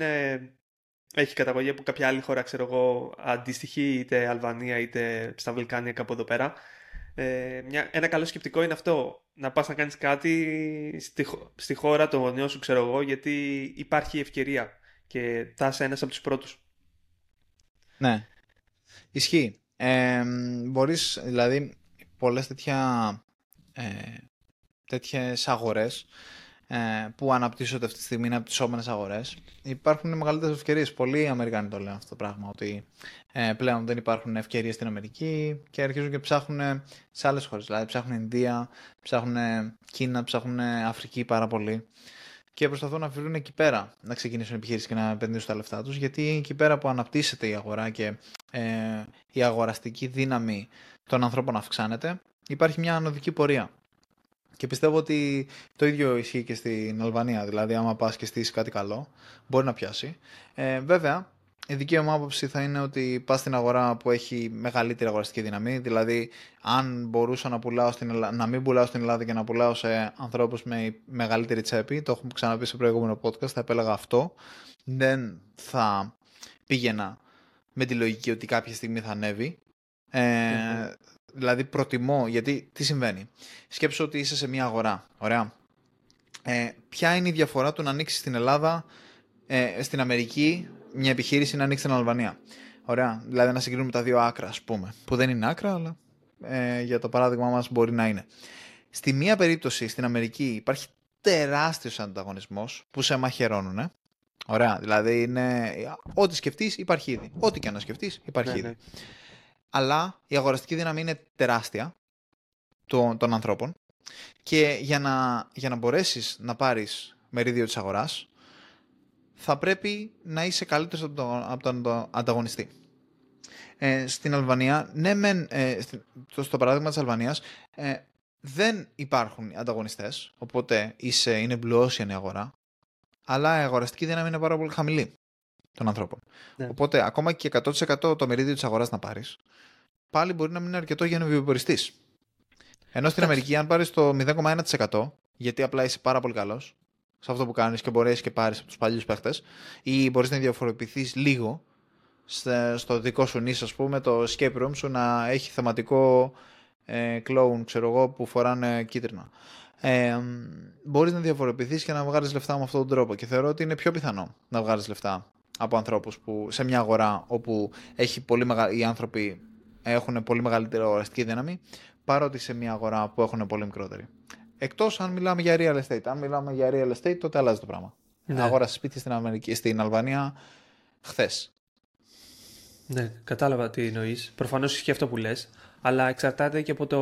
[SPEAKER 2] έχει καταγωγή από κάποια άλλη χώρα, ξέρω εγώ, αντιστοιχεί είτε Αλβανία είτε στα Βαλκάνια κάπου εδώ πέρα. Ε, μια, ένα καλό σκεπτικό είναι αυτό. Να πας να κάνεις κάτι στη, στη χώρα των γονιών σου, ξέρω εγώ, γιατί υπάρχει ευκαιρία και θα είσαι ένας από τους πρώτους.
[SPEAKER 1] Ναι. Ισχύει. Ε, μπορείς, δηλαδή, πολλές τέτοια, ε, τέτοιες αγορές ε, που αναπτύσσονται αυτή τη στιγμή, είναι αναπτυσσόμενε αγορές, υπάρχουν μεγαλύτερες ευκαιρίες. Πολλοί Αμερικάνοι το λένε αυτό το πράγμα, ότι ε, πλέον δεν υπάρχουν ευκαιρίες στην Αμερική και αρχίζουν και ψάχνουν σε άλλες χώρες. Δηλαδή ψάχνουν Ινδία, ψάχνουν Κίνα, ψάχνουν Αφρική πάρα πολύ. Και προσπαθούν να βρουν εκεί πέρα να ξεκινήσουν επιχείρηση και να επενδύσουν τα λεφτά τους, γιατί εκεί πέρα που αναπτύσσεται η αγορά και ε, η αγοραστική δύναμη των ανθρώπων αυξάνεται, υπάρχει μια ανωδική πορεία. Και πιστεύω ότι το ίδιο ισχύει και στην Αλβανία. Δηλαδή, άμα πας και στήσεις κάτι καλό, μπορεί να πιάσει. Ε, βέβαια, η δική μου άποψη θα είναι ότι πας στην αγορά που έχει μεγαλύτερη αγοραστική δύναμη. Δηλαδή, αν μπορούσα να, πουλάω στην να μην πουλάω στην Ελλάδα και να πουλάω σε ανθρώπους με μεγαλύτερη τσέπη, το έχουμε ξαναπεί σε προηγούμενο podcast, θα επέλεγα αυτό. Δεν θα πήγαινα με τη λογική ότι κάποια στιγμή θα ανέβει. Ε, Δηλαδή προτιμώ, γιατί τι συμβαίνει; Σκέψω ότι είσαι σε μια αγορά, ωραία. Ε, ποια είναι η διαφορά του να ανοίξεις στην Ελλάδα, ε, στην Αμερική, μια επιχείρηση να ανοίξει στην Αλβανία; Ωραία, δηλαδή να συγκρίνουμε τα δύο άκρα, ας πούμε. Που δεν είναι άκρα, αλλά ε, για το παράδειγμα μας μπορεί να είναι. Στη μία περίπτωση, στην Αμερική, υπάρχει τεράστιος ανταγωνισμός που σε μαχαιρώνουν. Ε. Ωραία, δηλαδή είναι ό,τι σκεφτείς υπάρχει ήδη. Ό,τι και να σκεφτείς υπάρχει ναι, ήδη. Ναι αλλά η αγοραστική δύναμη είναι τεράστια των, των ανθρώπων και για να, για να μπορέσεις να πάρεις μερίδιο της αγοράς θα πρέπει να είσαι καλύτερος από τον, από τον ανταγωνιστή. Ε, στην Αλβανία, ναι μεν, ε, στο παράδειγμα της Αλβανίας, ε, δεν υπάρχουν ανταγωνιστές, οπότε είσαι, είναι blue η αγορά, αλλά η αγοραστική δύναμη είναι πάρα πολύ χαμηλή των ανθρώπων. Ναι. Οπότε, ακόμα και 100% το μερίδιο της αγοράς να πάρεις, πάλι μπορεί να μην είναι αρκετό για να βιοποριστείς. Ενώ στην Αμερική, αν πάρεις το 0,1%, γιατί απλά είσαι πάρα πολύ καλός σε αυτό που κάνεις και μπορέσεις και πάρεις από τους παλιούς παίχτες, ή μπορείς να διαφοροποιηθείς λίγο στο δικό σου νήσο, ας πούμε, το escape room σου να έχει θεματικό ε, clone, ξέρω εγώ, που φοράνε κίτρινα. Ε, μπορείς να διαφοροποιηθείς και να βγάλεις λεφτά με αυτόν τον τρόπο και θεωρώ ότι είναι πιο πιθανό να βγάλεις λεφτά από ανθρώπους που σε μια αγορά όπου έχει πολύ μεγα... οι άνθρωποι έχουν πολύ μεγαλύτερη αγοραστική δύναμη παρότι σε μια αγορά που έχουν πολύ μικρότερη. Εκτός αν μιλάμε για real estate. Αν μιλάμε για real estate, τότε αλλάζει το πράγμα. Ναι. Αγόρασε σπίτι στην, Αμερική, στην Αλβανία χθες.
[SPEAKER 2] Ναι, κατάλαβα τι εννοείς. Προφανώς ισχύει αυτό που λες, αλλά εξαρτάται και από το,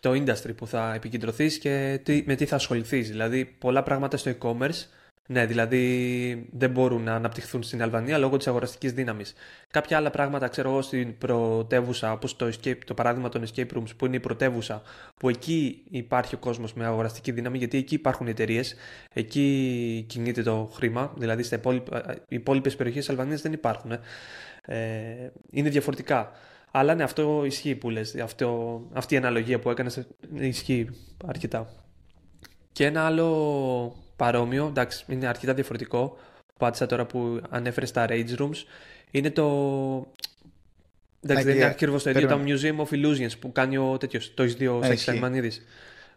[SPEAKER 2] το industry που θα επικεντρωθείς και τι, με τι θα ασχοληθείς. Δηλαδή, πολλά πράγματα στο e-commerce ναι, δηλαδή δεν μπορούν να αναπτυχθούν στην Αλβανία λόγω της αγοραστικής δύναμης. Κάποια άλλα πράγματα, ξέρω εγώ, στην πρωτεύουσα, όπως το, το παράδειγμα των escape rooms, που είναι η πρωτεύουσα, που εκεί υπάρχει ο κόσμος με αγοραστική δύναμη, γιατί εκεί υπάρχουν εταιρείες, εκεί κινείται το χρήμα, δηλαδή στι υπόλοιπες περιοχές της Αλβανίας δεν υπάρχουν. Ε. ε, είναι διαφορετικά. Αλλά ναι, αυτό ισχύει που λες. Αυτό, αυτή η αναλογία που έκανες ισχύει αρκετά. Και ένα άλλο παρόμοιο, εντάξει, είναι αρκετά διαφορετικό. Πάτησα τώρα που ανέφερες στα Rage Rooms. Είναι το. Εντάξει, δεν είναι ακριβώς το ίδιο. Το Museum of Illusions που κάνει ο τέτοιος. Το έχει δει ο Σάκης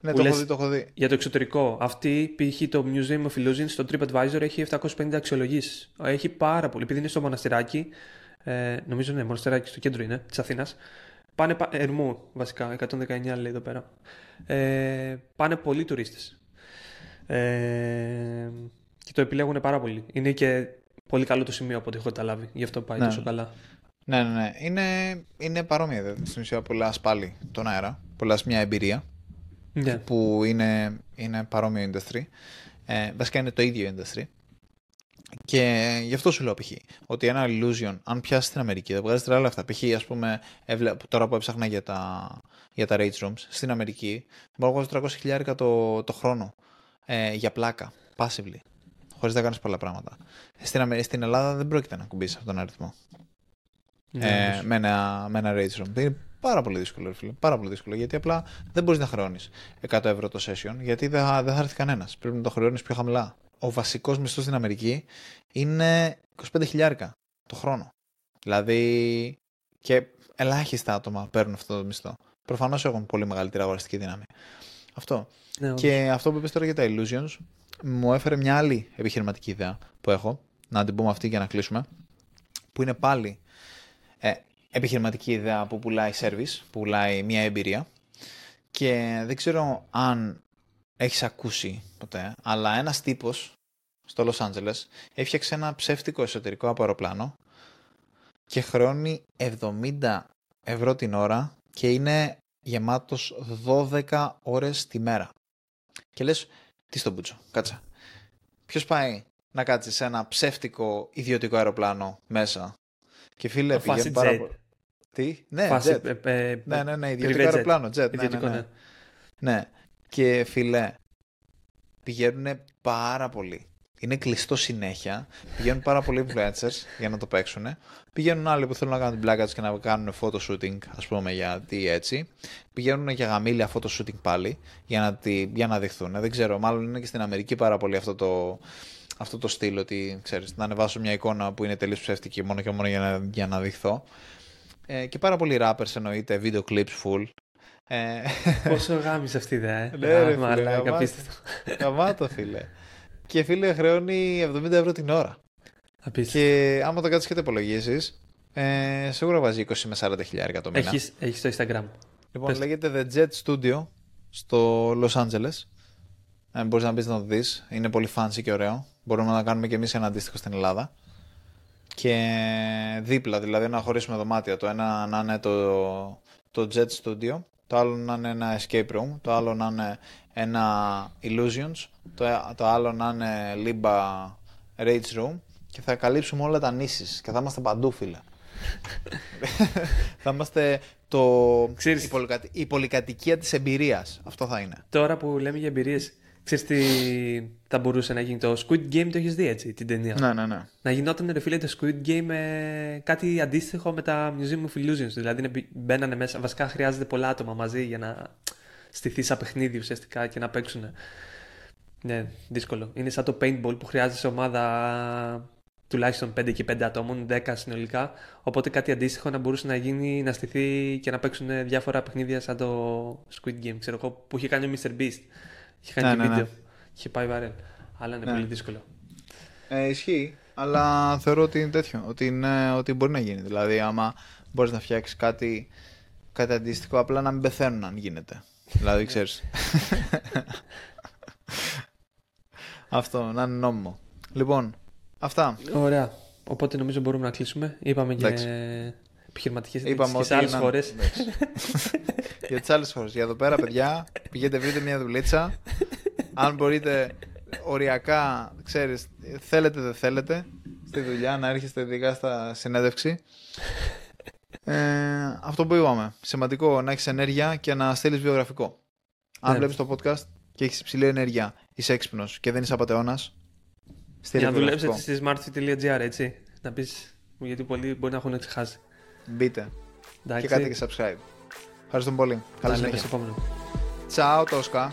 [SPEAKER 1] Ναι, το έχω, δει, το έχω δει.
[SPEAKER 2] Για το εξωτερικό. Αυτή, π.χ. το Museum of Illusions στο TripAdvisor έχει 750 αξιολογήσεις. Έχει πάρα πολύ. Επειδή είναι στο μοναστηράκι, ε, νομίζω ναι, μοναστηράκι στο κέντρο είναι, της Αθήνας. Πάνε, Ερμού βασικά, 119 λέει εδώ πέρα. Ε, πάνε πολλοί τουρίστες. Ε, και το επιλέγουν πάρα πολύ. Είναι και πολύ καλό το σημείο από ό,τι έχω καταλάβει. Γι' αυτό πάει
[SPEAKER 1] Ναι.
[SPEAKER 2] τόσο καλά.
[SPEAKER 1] Ναι, ναι, ναι. Είναι, είναι παρόμοια. δηλαδή. Στην ουσία, πολλά πάλι τον αέρα. Πολλά μια εμπειρία
[SPEAKER 2] Ναι.
[SPEAKER 1] που είναι, είναι παρόμοιο industry. Ε, βασικά είναι το ίδιο industry. Και γι' αυτό σου λέω π.χ. ότι ένα illusion, αν πιάσεις στην Αμερική, δεν βγάζεις τρελά λεφτά. Π.χ. ας πούμε, έβλε- τώρα που έψαχνα για τα, για τα rage rooms, στην Αμερική μπορώ να βγάζω 300 χιλιάρικα το, το χρόνο ε, για πλάκα, passively, χωρίς να κάνεις πολλά πράγματα. Στην, Αμε- στην Ελλάδα δεν πρόκειται να κουμπίσεις αυτόν τον αριθμό
[SPEAKER 2] Ναι,
[SPEAKER 1] ε,
[SPEAKER 2] όντως.
[SPEAKER 1] με, ένα, με ένα rage room. Είναι πάρα πολύ δύσκολο, ρε φίλε. Πάρα πολύ δύσκολο. Γιατί απλά δεν μπορείς να χρεώνεις 100 ευρώ το session, γιατί δεν θα, δεν θα έρθει κανένας. Πρέπει να το χρεώνεις πιο χαμηλά. Ο βασικός μισθός στην Αμερική είναι 25 χιλιάρικα το χρόνο. Δηλαδή και ελάχιστα άτομα παίρνουν αυτό το μισθό. Προφανώς έχουν πολύ μεγαλύτερη αγοραστική δύναμη. Αυτό.
[SPEAKER 2] Ναι, όντως.
[SPEAKER 1] Και αυτό που είπες τώρα για τα illusions μου έφερε μια άλλη επιχειρηματική ιδέα που έχω, να την πούμε αυτή για να κλείσουμε, που είναι πάλι ε, επιχειρηματική ιδέα που πουλάει service, που πουλάει μια εμπειρία και δεν ξέρω αν έχεις ακούσει ποτέ, αλλά ένας τύπος στο Los Angeles έφτιαξε ένα ψεύτικο εσωτερικό από αεροπλάνο και χρεώνει 70 ευρώ την ώρα και είναι γεμάτος 12 ώρες τη μέρα. Και λες, τι στον μπούτσο, κάτσε. Ποιος πάει να κάτσει σε ένα ψεύτικο ιδιωτικό αεροπλάνο μέσα; Και φίλε,
[SPEAKER 2] Το
[SPEAKER 1] πηγαίνει
[SPEAKER 2] Fast
[SPEAKER 1] πάρα
[SPEAKER 2] jet.
[SPEAKER 1] πολύ. Τι, ναι,
[SPEAKER 2] Φάση,
[SPEAKER 1] jet.
[SPEAKER 2] ε, ε,
[SPEAKER 1] Ναι, ναι, ναι,
[SPEAKER 2] privé
[SPEAKER 1] ιδιωτικό
[SPEAKER 2] jet.
[SPEAKER 1] αεροπλάνο, jet. Ναι, ναι,
[SPEAKER 2] Ιδιωτικό,
[SPEAKER 1] ναι.
[SPEAKER 2] ναι.
[SPEAKER 1] Ναι. Και φίλε, πηγαίνουν πάρα πολύ. Είναι κλειστό συνέχεια. Πηγαίνουν πάρα πολλοί influencers για να το παίξουν. Πηγαίνουν άλλοι που θέλουν να κάνουν την πλάκα τους και να κάνουν photo shooting, ας πούμε, γιατί έτσι. Πηγαίνουν για γαμήλια photo shooting πάλι για να, τη, για να δειχθούν. Δεν ξέρω, μάλλον είναι και στην Αμερική πάρα πολύ αυτό το, αυτό το στυλ ότι ξέρεις, να ανεβάσω μια εικόνα που είναι τελείως ψεύτικη μόνο και μόνο για να, για να δειχθώ. Ε, και πάρα πολλοί rappers εννοείται, video clips full. Ε,
[SPEAKER 2] Πόσο γάμισε αυτή η ιδέα, ε;
[SPEAKER 1] Ναι, ρε,
[SPEAKER 2] Α,
[SPEAKER 1] φίλε,
[SPEAKER 2] μαλάκα,
[SPEAKER 1] γαμάτο.
[SPEAKER 2] απίστευτο.
[SPEAKER 1] Γαμάτο, φίλε. Και φίλε, χρεώνει 70 ευρώ την ώρα.
[SPEAKER 2] Απίστευτο.
[SPEAKER 1] Και άμα το κάτσεις και το υπολογίσει, ε, σίγουρα βάζει 20 με 40 χιλιάρικα το μήνα.
[SPEAKER 2] Έχεις, έχεις το Instagram.
[SPEAKER 1] Λοιπόν,
[SPEAKER 2] πες.
[SPEAKER 1] λέγεται The Jet Studio στο Los Angeles. Ε, Μπορείς να μπεις να το δεις. Είναι πολύ fancy και ωραίο. Μπορούμε να κάνουμε και εμείς ένα αντίστοιχο στην Ελλάδα. Και δίπλα, δηλαδή να χωρίσουμε δωμάτια. Το ένα να είναι το, το Jet Studio, το άλλο να είναι ένα Escape Room, το άλλο να είναι ένα Illusions, το, το άλλο να είναι Limba Rage Room και θα καλύψουμε όλα τα νήσεις και θα είμαστε παντού, φίλε. <laughs> θα είμαστε το...
[SPEAKER 2] Ξέρεις-
[SPEAKER 1] η, πολυκατη- η πολυκατοικία της εμπειρίας. Αυτό θα είναι.
[SPEAKER 2] Τώρα που λέμε για εμπειρίες, ξέρεις τι θα μπορούσε να γίνει. Το Squid Game το έχεις δει έτσι, την ταινία;
[SPEAKER 1] Ναι, ναι, ναι.
[SPEAKER 2] Να γινόταν ρε φίλε το Squid Game ε, κάτι αντίστοιχο με τα Museum of Illusions. Δηλαδή να μπη- μπαίνανε μέσα. Βασικά χρειάζεται πολλά άτομα μαζί για να στηθεί σαν παιχνίδι ουσιαστικά και να παίξουν. Ναι, δύσκολο. Είναι σαν το paintball που χρειάζεσαι ομάδα τουλάχιστον 5 και 5 ατόμων, 10 συνολικά. Οπότε κάτι αντίστοιχο να μπορούσε να γίνει, να στηθεί και να παίξουν διάφορα παιχνίδια σαν το Squid Game. Ξέρω εγώ που είχε κάνει ο Mr. Beast. Είχε κάνει
[SPEAKER 1] Ναι,
[SPEAKER 2] και
[SPEAKER 1] ναι, ναι.
[SPEAKER 2] βίντεο. Είχε πάει βαρέλ. Αλλά είναι
[SPEAKER 1] Ναι.
[SPEAKER 2] πολύ δύσκολο.
[SPEAKER 1] Ε, ισχύει, αλλά θεωρώ ότι είναι τέτοιο, ότι, είναι, ότι μπορεί να γίνει. Δηλαδή, άμα μπορείς να φτιάξεις κάτι, κάτι αντίστοιχο, απλά να μην πεθαίνουν αν γίνεται. δηλαδή, ξέρεις. <laughs> Αυτό, να είναι νόμιμο. Λοιπόν, αυτά.
[SPEAKER 2] Ωραία. Οπότε νομίζω μπορούμε να κλείσουμε. Είπαμε
[SPEAKER 1] Εντάξει.
[SPEAKER 2] Για επιχειρηματικές
[SPEAKER 1] Είπαμε
[SPEAKER 2] και
[SPEAKER 1] ότι
[SPEAKER 2] σε άλλες
[SPEAKER 1] είναι-
[SPEAKER 2] χώρες.
[SPEAKER 1] Εντάξει. για τις άλλες χώρες. Για εδώ πέρα, παιδιά, πηγαίνετε βρείτε μια δουλίτσα. Αν μπορείτε οριακά, ξέρεις, θέλετε δεν θέλετε, στη δουλειά να έρχεστε ειδικά στα συνέντευξη. Ε, αυτό που είπαμε. Σημαντικό να έχεις ενέργεια και να στείλεις βιογραφικό. Αν
[SPEAKER 2] Ναι.
[SPEAKER 1] βλέπεις το podcast και έχεις υψηλή ενέργεια, είσαι έξυπνος και δεν είσαι απατεώνας, στείλε
[SPEAKER 2] Για να δουλέψετε
[SPEAKER 1] βιογραφικό.
[SPEAKER 2] στη smartfit.gr, έτσι. Να πεις. Γιατί πολλοί μπορεί να έχουν ξεχάσει.
[SPEAKER 1] Μπείτε
[SPEAKER 2] Εντάξει.
[SPEAKER 1] και κάντε και subscribe. Ευχαριστούμε πολύ.
[SPEAKER 2] Τα
[SPEAKER 1] Καλή
[SPEAKER 2] λέμε
[SPEAKER 1] συνέχεια.
[SPEAKER 2] στο επόμενο.
[SPEAKER 1] Ciao Tosca.